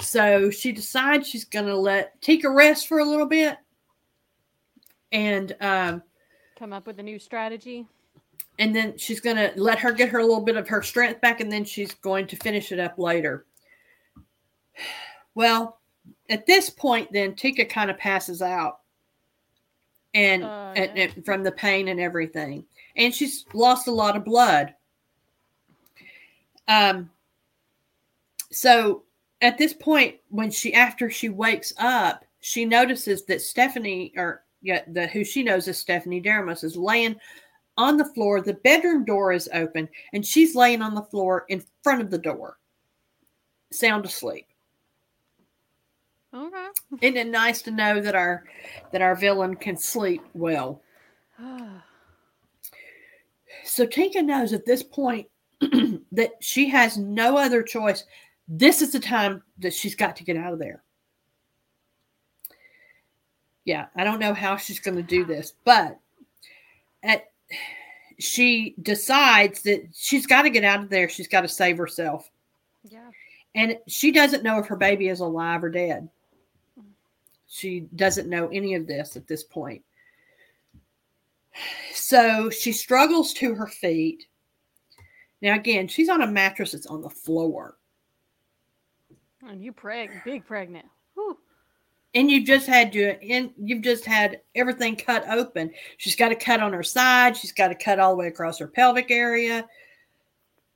So she decides she's going to let Teka rest for a little bit and um, come up with a new strategy. And then she's going to let her get her a little bit of her strength back, and then she's going to finish it up later. Well, at this point, then Teka kind of passes out, and, uh, yeah. and, and from the pain and everything, and she's lost a lot of blood. Um. So at this point, when she after she wakes up, she notices that Stephanie, or yeah, the who she knows as Stephanie Deramus, is laying on the floor. The bedroom door is open, and she's laying on the floor in front of the door, sound asleep. Okay. Isn't it nice to know that our that our villain can sleep well? [SIGHS] so Teka knows at this point [CLEARS THROAT] that she has no other choice. This is the time that she's got to get out of there. Yeah, I don't know how she's going to do this, but at she decides that she's got to get out of there. She's got to save herself. Yeah. And she doesn't know if her baby is alive or dead. She doesn't know any of this at this point. So she struggles to her feet. Now, again, she's on a mattress that's on the floor. And you preg, big pregnant. And you've just had you, and you've just had everything cut open. She's got a cut on her side. She's got a cut all the way across her pelvic area.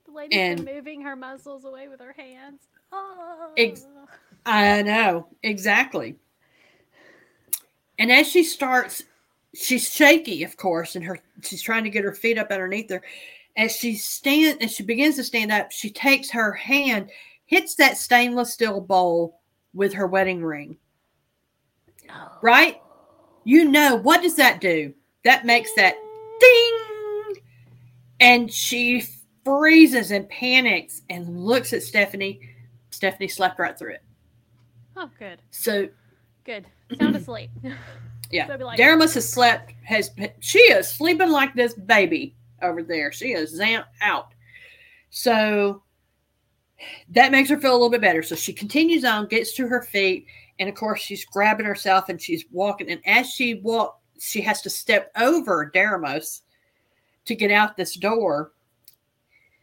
The lady's and, been moving her muscles away with her hands. Oh. Ex- I know exactly. And as she starts, she's shaky, of course, and her she's trying to get her feet up underneath her. As she stand, as she begins to stand up, she takes her hand, hits that stainless steel bowl with her wedding ring. Right? You know what does that do? That makes that ding, and she freezes and panics and looks at Stephanie. Stephanie slept right through it. Oh, good. So good sound asleep. [LAUGHS] yeah. So like, Deramus has slept, has she is sleeping like this baby over there. She is zamped out. So that makes her feel a little bit better. So she continues on, gets to her feet, and of course she's grabbing herself and she's walking. And as she walks, she has to step over Deramus to get out this door.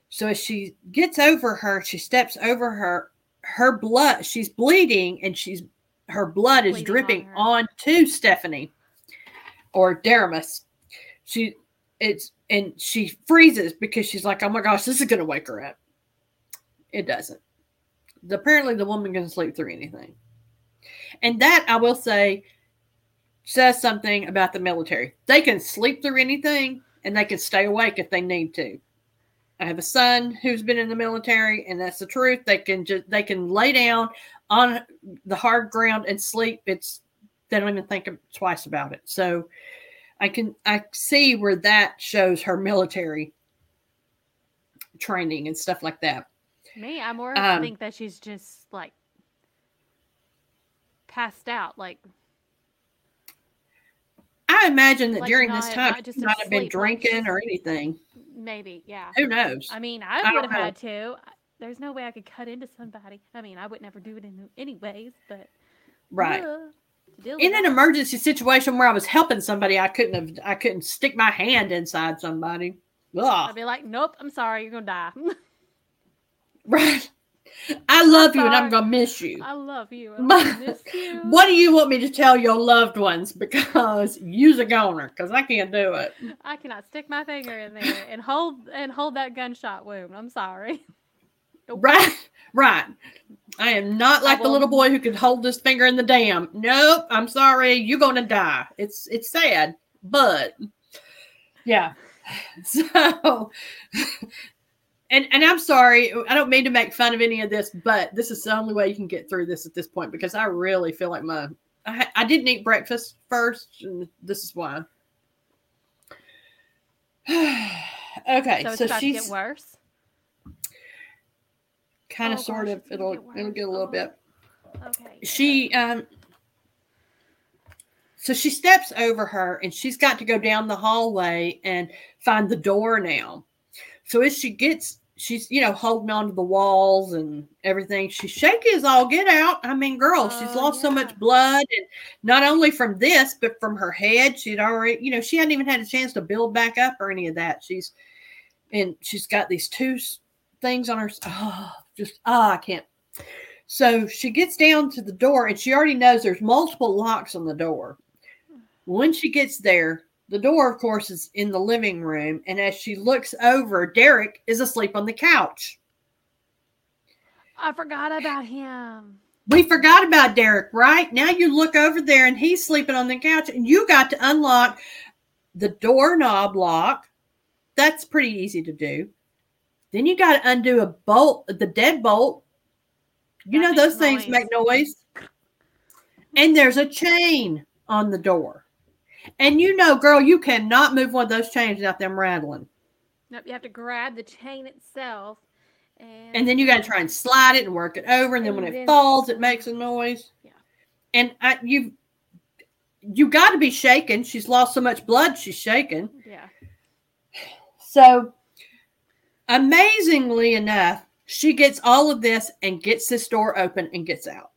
So as she gets over her, she steps over her, her blood, she's bleeding and she's her blood is dripping on onto Stephanie or Deramus. She it's and she freezes because she's like, oh my gosh, this is gonna wake her up. It doesn't. Apparently the woman can sleep through anything. And that I will say says something about the military. They can sleep through anything and they can stay awake if they need to. I have a son who's been in the military, and that's the truth. They can just they can lay down on the hard ground and sleep. It's they don't even think twice about it. So I can I see where that shows her military training and stuff like that. Me, I more um, think that she's just like passed out, like. I imagine that like during not, this time, she might have been drinking like or anything. Maybe, yeah. Who knows? I mean, I, I would have had to. There's no way I could cut into somebody. I mean, I would never do it in anyways, but right. Uh. in an emergency situation where I was helping somebody, I couldn't have I couldn't stick my hand inside somebody. Ugh. I'd be like, nope, I'm sorry, you're gonna die. [LAUGHS] right. I love you and I'm gonna miss you. I love you. I miss [LAUGHS] you. what do you want me to tell your loved ones? Because you's a goner, because I can't do it. I cannot stick my finger in there and hold and hold that gunshot wound. I'm sorry. [LAUGHS] Nope. Right, right. I am not like the little boy who could hold his finger in the dam. Nope, I'm sorry, you're gonna die. It's it's sad, but yeah. [LAUGHS] So and and I'm sorry, I don't mean to make fun of any of this, but this is the only way you can get through this at this point because I really feel like my I, I didn't eat breakfast first, and this is why. [SIGHS] okay, so, so she's worse. Kind of, oh, sort gosh, of. It'll it'll get a little oh. bit. Okay. She um. So she steps over her, and she's got to go down the hallway and find the door now so as she gets, she's you know holding on to the walls and everything. She's shaky as all get out. I mean, girl, she's oh, lost yeah. so much blood, and not only from this, but from her head. She'd already, you know, she hadn't even had a chance to build back up or any of that. She's and she's got these two things on her. Oh, just ah, oh, I can't. So she gets down to the door and she already knows there's multiple locks on the door. When she gets there, the door, of course, is in the living room, and as she looks over, Derek is asleep on the couch. I forgot about him. We forgot about Derek, right? Now you look over there and he's sleeping on the couch, and you got to unlock the doorknob lock. That's pretty easy to do. Then you got to undo a bolt, the deadbolt. You that know those things make noise. And there's a chain on the door. And you know, girl, you cannot move one of those chains without them rattling. Nope, you have to grab the chain itself. And, and then you got to try and slide it and work it over. And, and then when then, it falls, it makes a noise. Yeah. And I, you, you got to be shaken. She's lost so much blood, she's shaken. Yeah. So, amazingly enough, she gets all of this and gets this door open and gets out.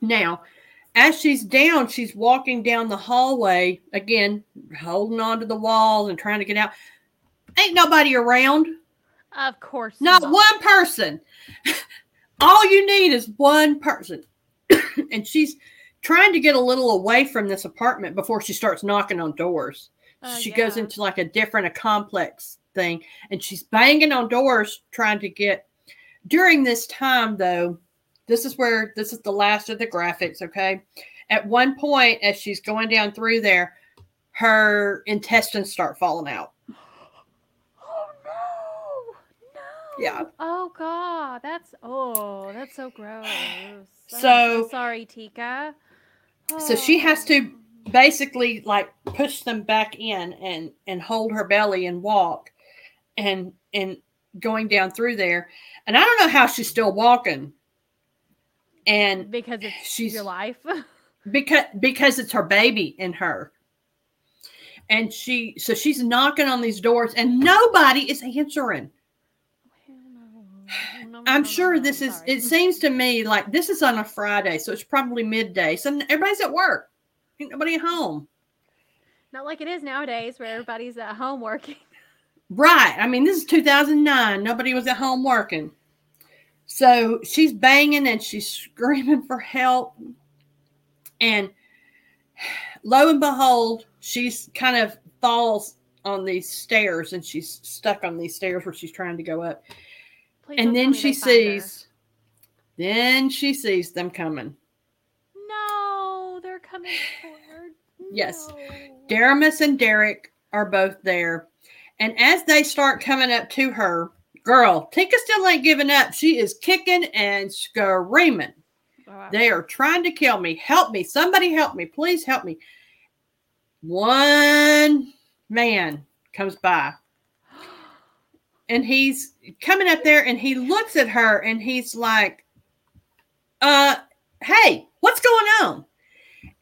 Now, as she's down, she's walking down the hallway again, holding on to the wall and trying to get out. Ain't nobody around. Of course, not, not. one person. [LAUGHS] All you need is one person, [COUGHS] and she's trying to get a little away from this apartment before she starts knocking on doors. Uh, she yeah. goes into like a different, a complex thing, and she's banging on doors trying to get. During this time, though, this is where this is the last of the graphics, okay? At one point, as she's going down through there, her intestines start falling out. Oh no! No. Yeah. Oh god, that's oh, that's so gross. So, so sorry, Teka. Oh. So she has to basically like push them back in and and hold her belly and walk and and going down through there. And I don't know how she's still walking and because it's she's your life because because it's her baby in her and she so she's knocking on these doors and nobody is answering I'm sure this is it seems to me like this is on a Friday, so it's probably midday. So everybody's at work. Ain't nobody at home. Not like it is nowadays where everybody's at home working. Right. I mean, this is 2009. Nobody was at home working. So she's banging and she's screaming for help. And lo and behold, she's kind of falls on these stairs and she's stuck on these stairs where she's trying to go up. Please and then she sees, then she sees them coming. No, they're coming forward. No. Yes. Deramus and Derek are both there. And as they start coming up to her, Girl, Teka still ain't giving up. She is kicking and screaming. Wow. They are trying to kill me. Help me. Somebody help me. Please help me. One man comes by [GASPS] and he's coming up there and he looks at her and he's like, uh, hey, what's going on?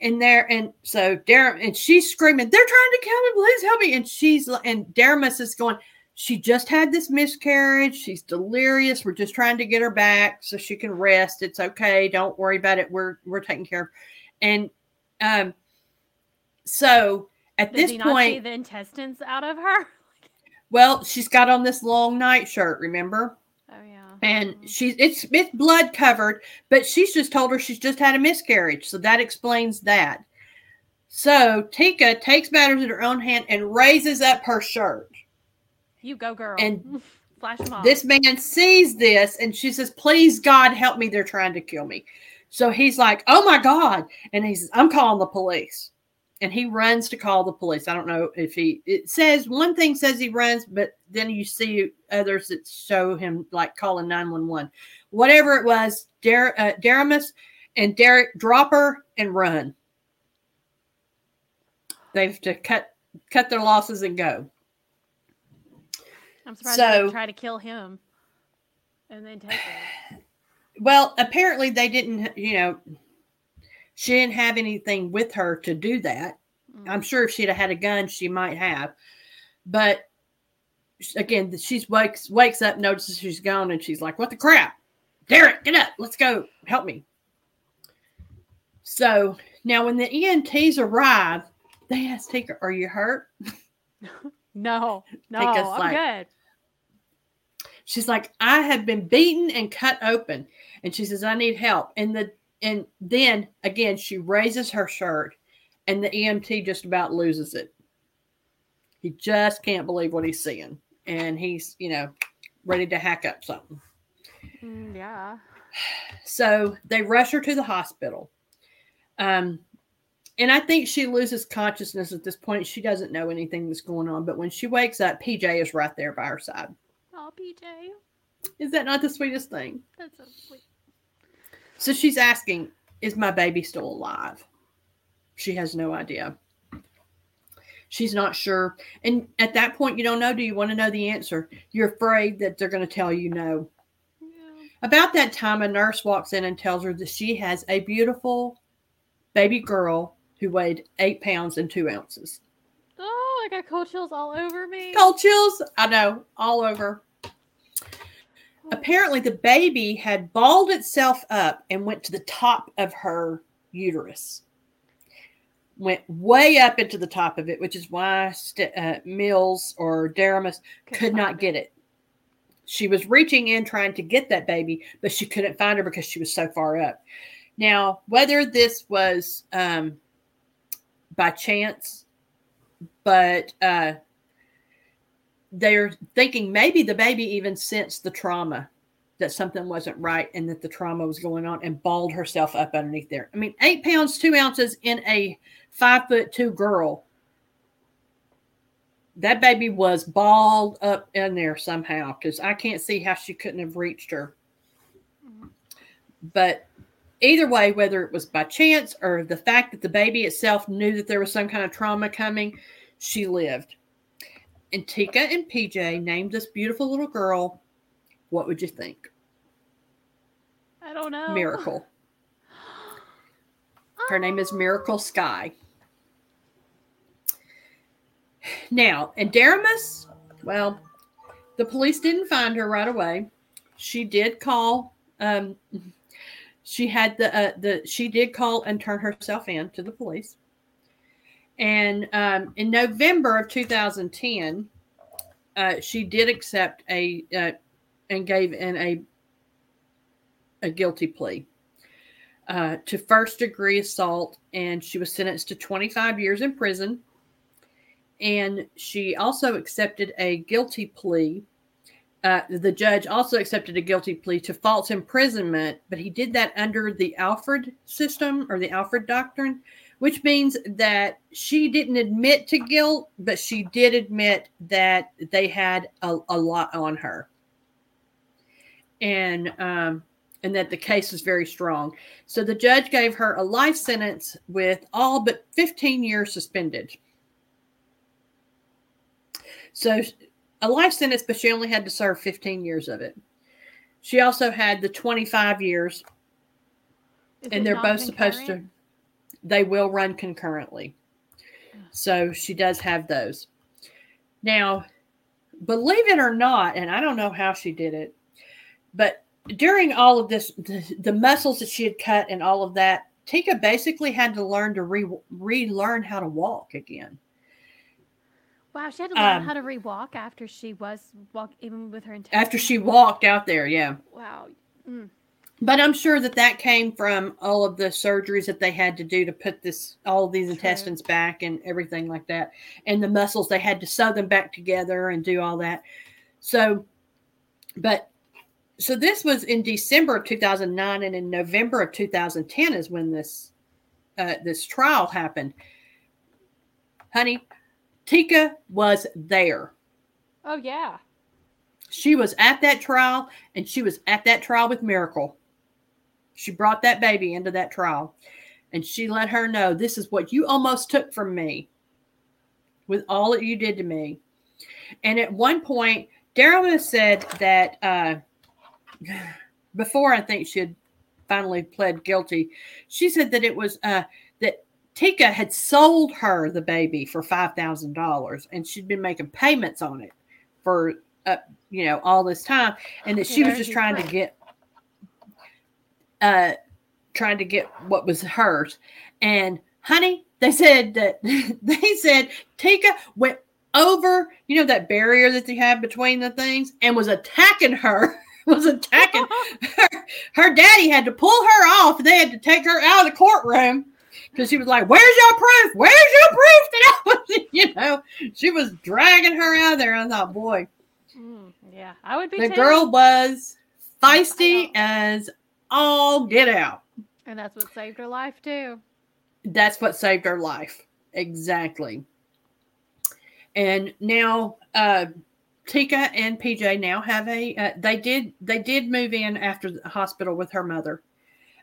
And there, and so Darren, and she's screaming, they're trying to kill me, please help me. And she's, and Deramus is going, she just had this miscarriage. She's delirious. We're just trying to get her back so she can rest. It's okay. Don't worry about it. We're we're taking care of. Her. And um, so at Did this point, the intestines out of her. [LAUGHS] Well, she's got on this long night shirt. Remember? Oh yeah. And mm-hmm. she's it's it's blood covered, but she's just told her she's just had a miscarriage, so that explains that. So Teka takes matters in her own hand and raises up her shirt. You go, girl. And [LAUGHS] flash them off. This man sees this and she says, Please, God, help me. They're trying to kill me. So he's like, Oh my God. And he says, I'm calling the police. And he runs to call the police. I don't know if he, it says one thing says he runs, but then you see others that show him like calling 911. Whatever it was, Dar- uh, Deramus and Derek drop her and run. They've to cut cut their losses and go. I'm surprised so, they try to kill him and then take him. [SIGHS] Well, apparently they didn't, you know, she didn't have anything with her to do that. Mm. I'm sure if she'd have had a gun, she might have. But again, she's wakes wakes up, notices she's gone, and she's like, "What the crap, Derek? Get up, let's go, help me." So now, when the EMTs arrive, they ask Teka, "Are you hurt?" [LAUGHS] [LAUGHS] no, no, I'm like, good. She's like, I have been beaten and cut open. And she says, I need help. And the and then again, she raises her shirt and the EMT just about loses it. He just can't believe what he's seeing. And he's, you know, ready to hack up something. Mm, yeah. So they rush her to the hospital. Um, and I think she loses consciousness at this point. She doesn't know anything that's going on. But when she wakes up, PJ is right there by her side. Oh, PJ. Is that not the sweetest thing? That's so sweet. So she's asking, Is my baby still alive? She has no idea. She's not sure. And at that point, you don't know. Do you want to know the answer? You're afraid that they're going to tell you no. Yeah. About that time, a nurse walks in and tells her that she has a beautiful baby girl who weighed eight pounds and two ounces. Oh, I got cold chills all over me. Cold chills? I know, all over. Apparently, the baby had balled itself up and went to the top of her uterus. Went way up into the top of it, which is why St- uh, Mills or Deramus could not get it. She was reaching in trying to get that baby, but she couldn't find her because she was so far up. Now, whether this was um, by chance, but uh, they're thinking maybe the baby even sensed the trauma that something wasn't right and that the trauma was going on and balled herself up underneath there. I mean, eight pounds, two ounces in a five foot two girl. That baby was balled up in there somehow because I can't see how she couldn't have reached her. But either way, whether it was by chance or the fact that the baby itself knew that there was some kind of trauma coming, she lived. And Teka and PJ named this beautiful little girl. What would you think? I don't know. Miracle. [LAUGHS] Her name is Miracle Sky. Now, and Deramus, well, the police didn't find her right away. She did call. Um, [LAUGHS] she had the uh, the she did call and turn herself in to the police. And um, in November of 2010, uh, she did accept a uh, and gave in a a guilty plea uh, to first degree assault, and she was sentenced to 25 years in prison. And she also accepted a guilty plea. Uh, the judge also accepted a guilty plea to false imprisonment, but he did that under the Alford system or the Alford doctrine, which means that she didn't admit to guilt, but she did admit that they had a, a lot on her. And um, and that the case was very strong. So the judge gave her a life sentence with all but 15 years suspended. So a life sentence, but she only had to serve 15 years of it. She also had the 25 years, Is and they're both concurrent? supposed to they will run concurrently. So she does have those. Now, believe it or not, and I don't know how she did it, but during all of this, the, the muscles that she had cut and all of that, Teka basically had to learn to re relearn how to walk again. Wow, she had to learn um, how to re-walk after she was walk, even with her. After she walked out there, yeah. Wow. Mm. But I'm sure that that came from all of the surgeries that they had to do to put this all these intestines back and everything like that, and the muscles they had to sew them back together and do all that. So, but so this was in December of 2009, and in November of 2010 is when this uh, this trial happened. Honey, Teka was there. Oh, yeah. She was at that trial and she was at that trial with Miracle. She brought that baby into that trial and she let her know this is what you almost took from me with all that you did to me. And at one point, Daryl has said that uh, [SIGHS] before I think she had finally pled guilty, she said that it was uh, that Teka had sold her the baby for five thousand dollars, and she'd been making payments on it for uh, you know all this time, and that she was just trying to get uh trying to get what was hers. And honey, they said that [LAUGHS] they said Teka went over, you know, that barrier that they had between the things and was attacking her. [LAUGHS] Was attacking [LAUGHS] her. Her daddy had to pull her off. They had to take her out of the courtroom because she was like, "Where's your proof? Where's your proof?" That I was, you know, she was dragging her out there. I thought, boy, mm, yeah, I would be. The too. girl was feisty as all get out, and that's what saved her life too. That's what saved her life, exactly. And now, uh, Teka and PJ now have a. Uh, they did. They did move in after the hospital with her mother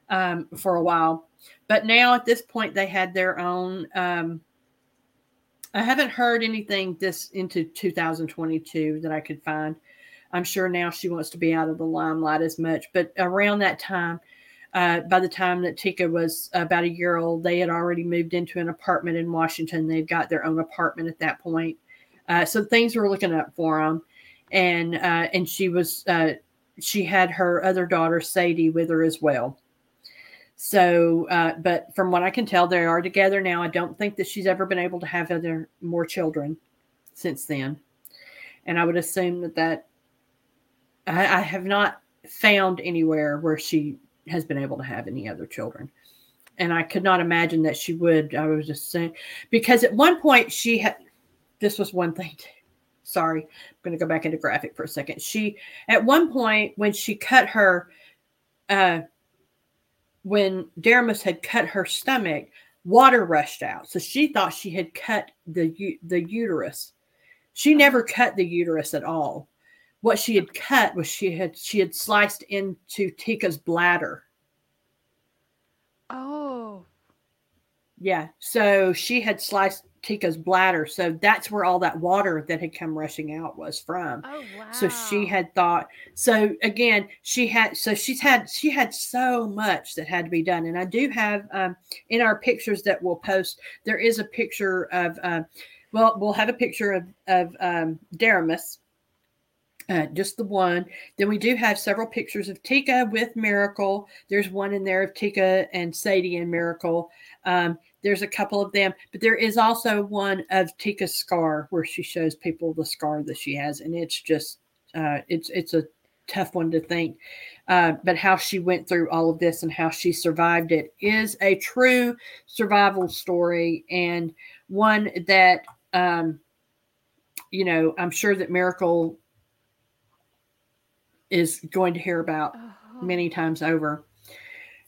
um, for a while but now at this point, they had their own. Um, I haven't heard anything this into 2022 that I could find. I'm sure now she wants to be out of the limelight as much, but around that time, uh, by the time that Teka was about a year old, they had already moved into an apartment in Washington. They'd got their own apartment at that point, uh, so things were looking up for them. And uh, and she was uh, she had her other daughter Sadie with her as well. So, uh, but from what I can tell, they are together now. I don't think that she's ever been able to have other more children since then, and I would assume that that I, I have not found anywhere where she has been able to have any other children, and I could not imagine that she would. I was just saying because at one point she had. This was one thing. Too. Sorry, I'm going to go back into graphic for a second. She at one point when she cut her. Uh, when Deramus had cut her stomach, water rushed out. So she thought she had cut the the uterus. She never cut the uterus at all. What she had cut was she had she had sliced into Teka's bladder. Oh. Yeah. So she had sliced Teka's bladder. So that's where all that water that had come rushing out was from. Oh wow. So she had thought so again, she had so she's had she had so much that had to be done. And I do have um in our pictures that we'll post, there is a picture of uh, well, we'll have a picture of of um Deramus. Uh, just the one. Then we do have several pictures of Teka with Miracle. There's one in there of Teka and Sadie and Miracle. Um, there's a couple of them, but there is also one of Teka's scar where she shows people the scar that she has, and it's just uh, it's it's a tough one to think. Uh, but how she went through all of this and how she survived it is a true survival story and one that um, you know I'm sure that Miracle is going to hear about uh-huh. many times over.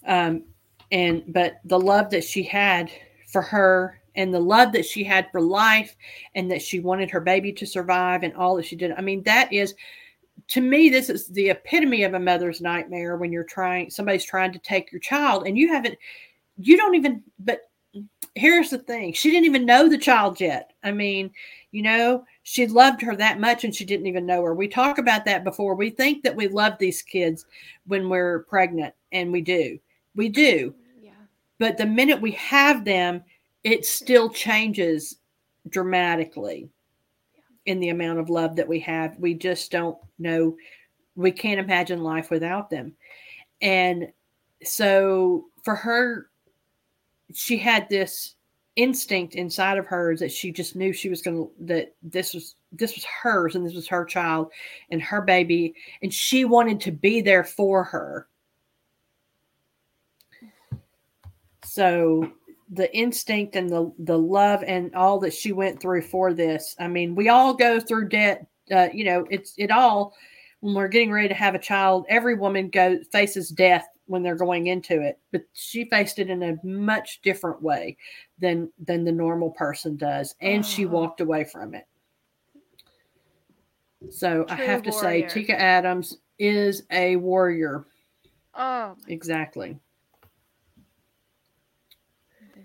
Um, and but the love that she had for her and the love that she had for life and that she wanted her baby to survive and all that she did. I mean, that is to me, this is the epitome of a mother's nightmare when you're trying, somebody's trying to take your child and you haven't, you don't even, but here's the thing she didn't even know the child yet. I mean, you know, she loved her that much and she didn't even know her. We talk about that before. We think that we love these kids when we're pregnant, and we do. We do. But the minute we have them, it still changes dramatically. in the amount of love that we have. We just don't know. We can't imagine life without them. And so for her, she had this instinct inside of her that she just knew she was going to that this was this was hers and this was her child and her baby and she wanted to be there for her. So the instinct and the the love and all that she went through for this i mean we all go through debt uh, you know it's it all when we're getting ready to have a child every woman goes faces death when they're going into it but she faced it in a much different way than than the normal person does and oh. she walked away from it. So True i have to warrior. say Teka Adams is a warrior. Oh. Exactly.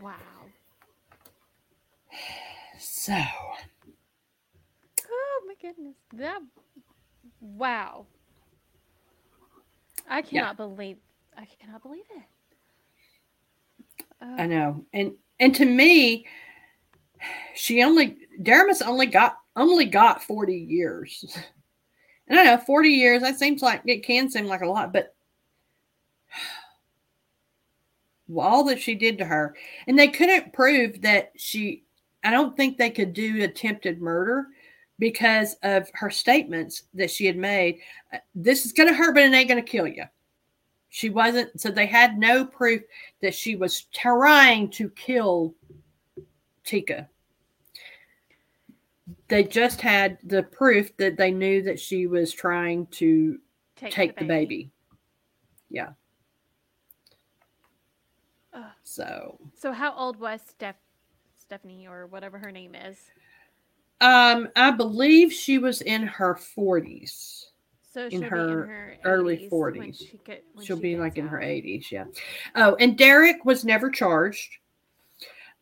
Wow. So. Oh my goodness. That wow. I cannot yeah. believe I cannot believe it. Uh, I know. And and to me, she only Deramus only got only got 40 years. And I know 40 years, that seems like it can seem like a lot, but all that she did to her. And they couldn't prove that she I don't think they could do attempted murder because of her statements that she had made. Uh, this is to hurt, but it ain't to kill you. She wasn't, so they had no proof that she was trying to kill Teka. They just had the proof that they knew that she was trying to take, take the, baby. the, baby. Yeah. So. So how old was Steph, Stephanie or whatever her name is? Um, I believe she was in her forties. So in her, in her, early 40s. She she'll she be like in her 80s, yeah. Oh, and Derek was never charged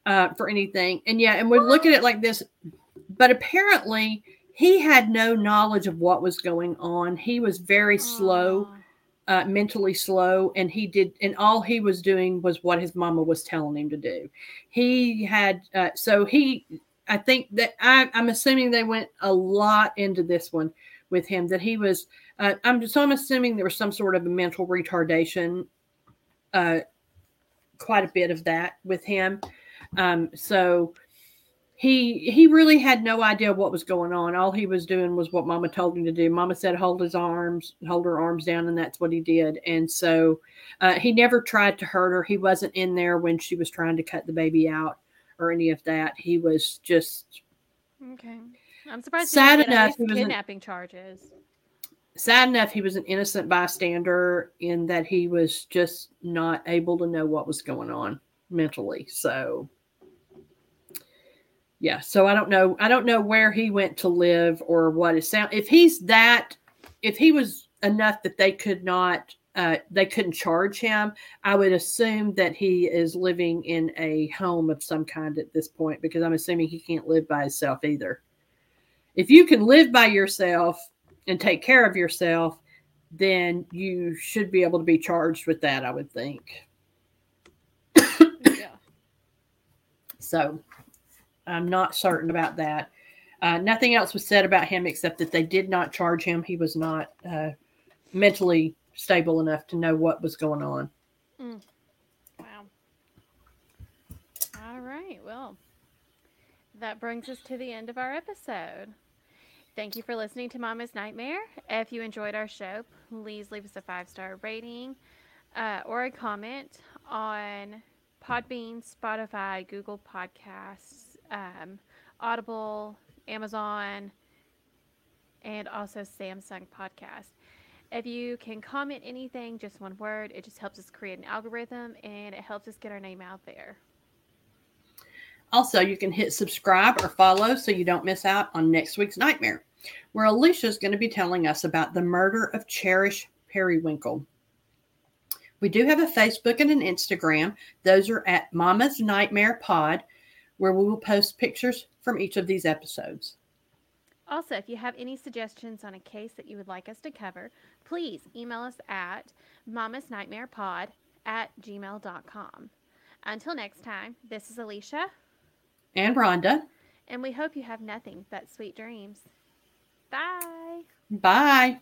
uh, for anything. And yeah, and we look at it like this, but apparently he had no knowledge of what was going on. He was very slow, uh, mentally slow, and he did, and all he was doing was what his mama was telling him to do. He had, uh, so he, I think that I, I'm assuming they went a lot into this one with him that he was uh, i'm so i'm assuming there was some sort of a mental retardation uh, quite a bit of that with him. Um, so he he really had no idea what was going on. All he was doing was what mama told him to do. Mama said hold his arms hold her arms down and that's what he did. And so uh, he never tried to hurt her. He wasn't in there when she was trying to cut the baby out or any of that. He was just okay I'm surprised. Sad enough, he was kidnapping charges. Sad enough, he was an innocent bystander in that he was just not able to know what was going on mentally. So, yeah. So I don't know. I don't know where he went to live or what is sound. If he's that, if he was enough that they could not uh, they couldn't charge him. I would assume that he is living in a home of some kind at this point because I'm assuming he can't live by himself either if you can live by yourself and take care of yourself, then you should be able to be charged with that, I would think. yeah. [COUGHS] So I'm not certain about that. Uh, nothing else was said about him except that they did not charge him. He was not uh, mentally stable enough to know what was going on. Mm. Wow. All right. Well, that brings us to the end of our episode. Thank you for listening to Mama's Nightmare. If you enjoyed our show, please leave us a five star rating uh, or a comment on Podbean, Spotify, Google Podcasts, um, Audible, Amazon, and also Samsung Podcast. If you can comment anything, just one word, it just helps us create an algorithm and it helps us get our name out there. Also, you can hit subscribe or follow so you don't miss out on next week's nightmare where Alicia is going to be telling us about the murder of Cherish Periwinkle. We do have a Facebook and an Instagram. Those are at Mama's Nightmare Pod, where we will post pictures from each of these episodes. Also, if you have any suggestions on a case that you would like us to cover, please email us at Mama's Nightmare Pod at gmail.com. Until next time, this is Alicia and Rhonda And we hope you have nothing but sweet dreams. Bye. Bye.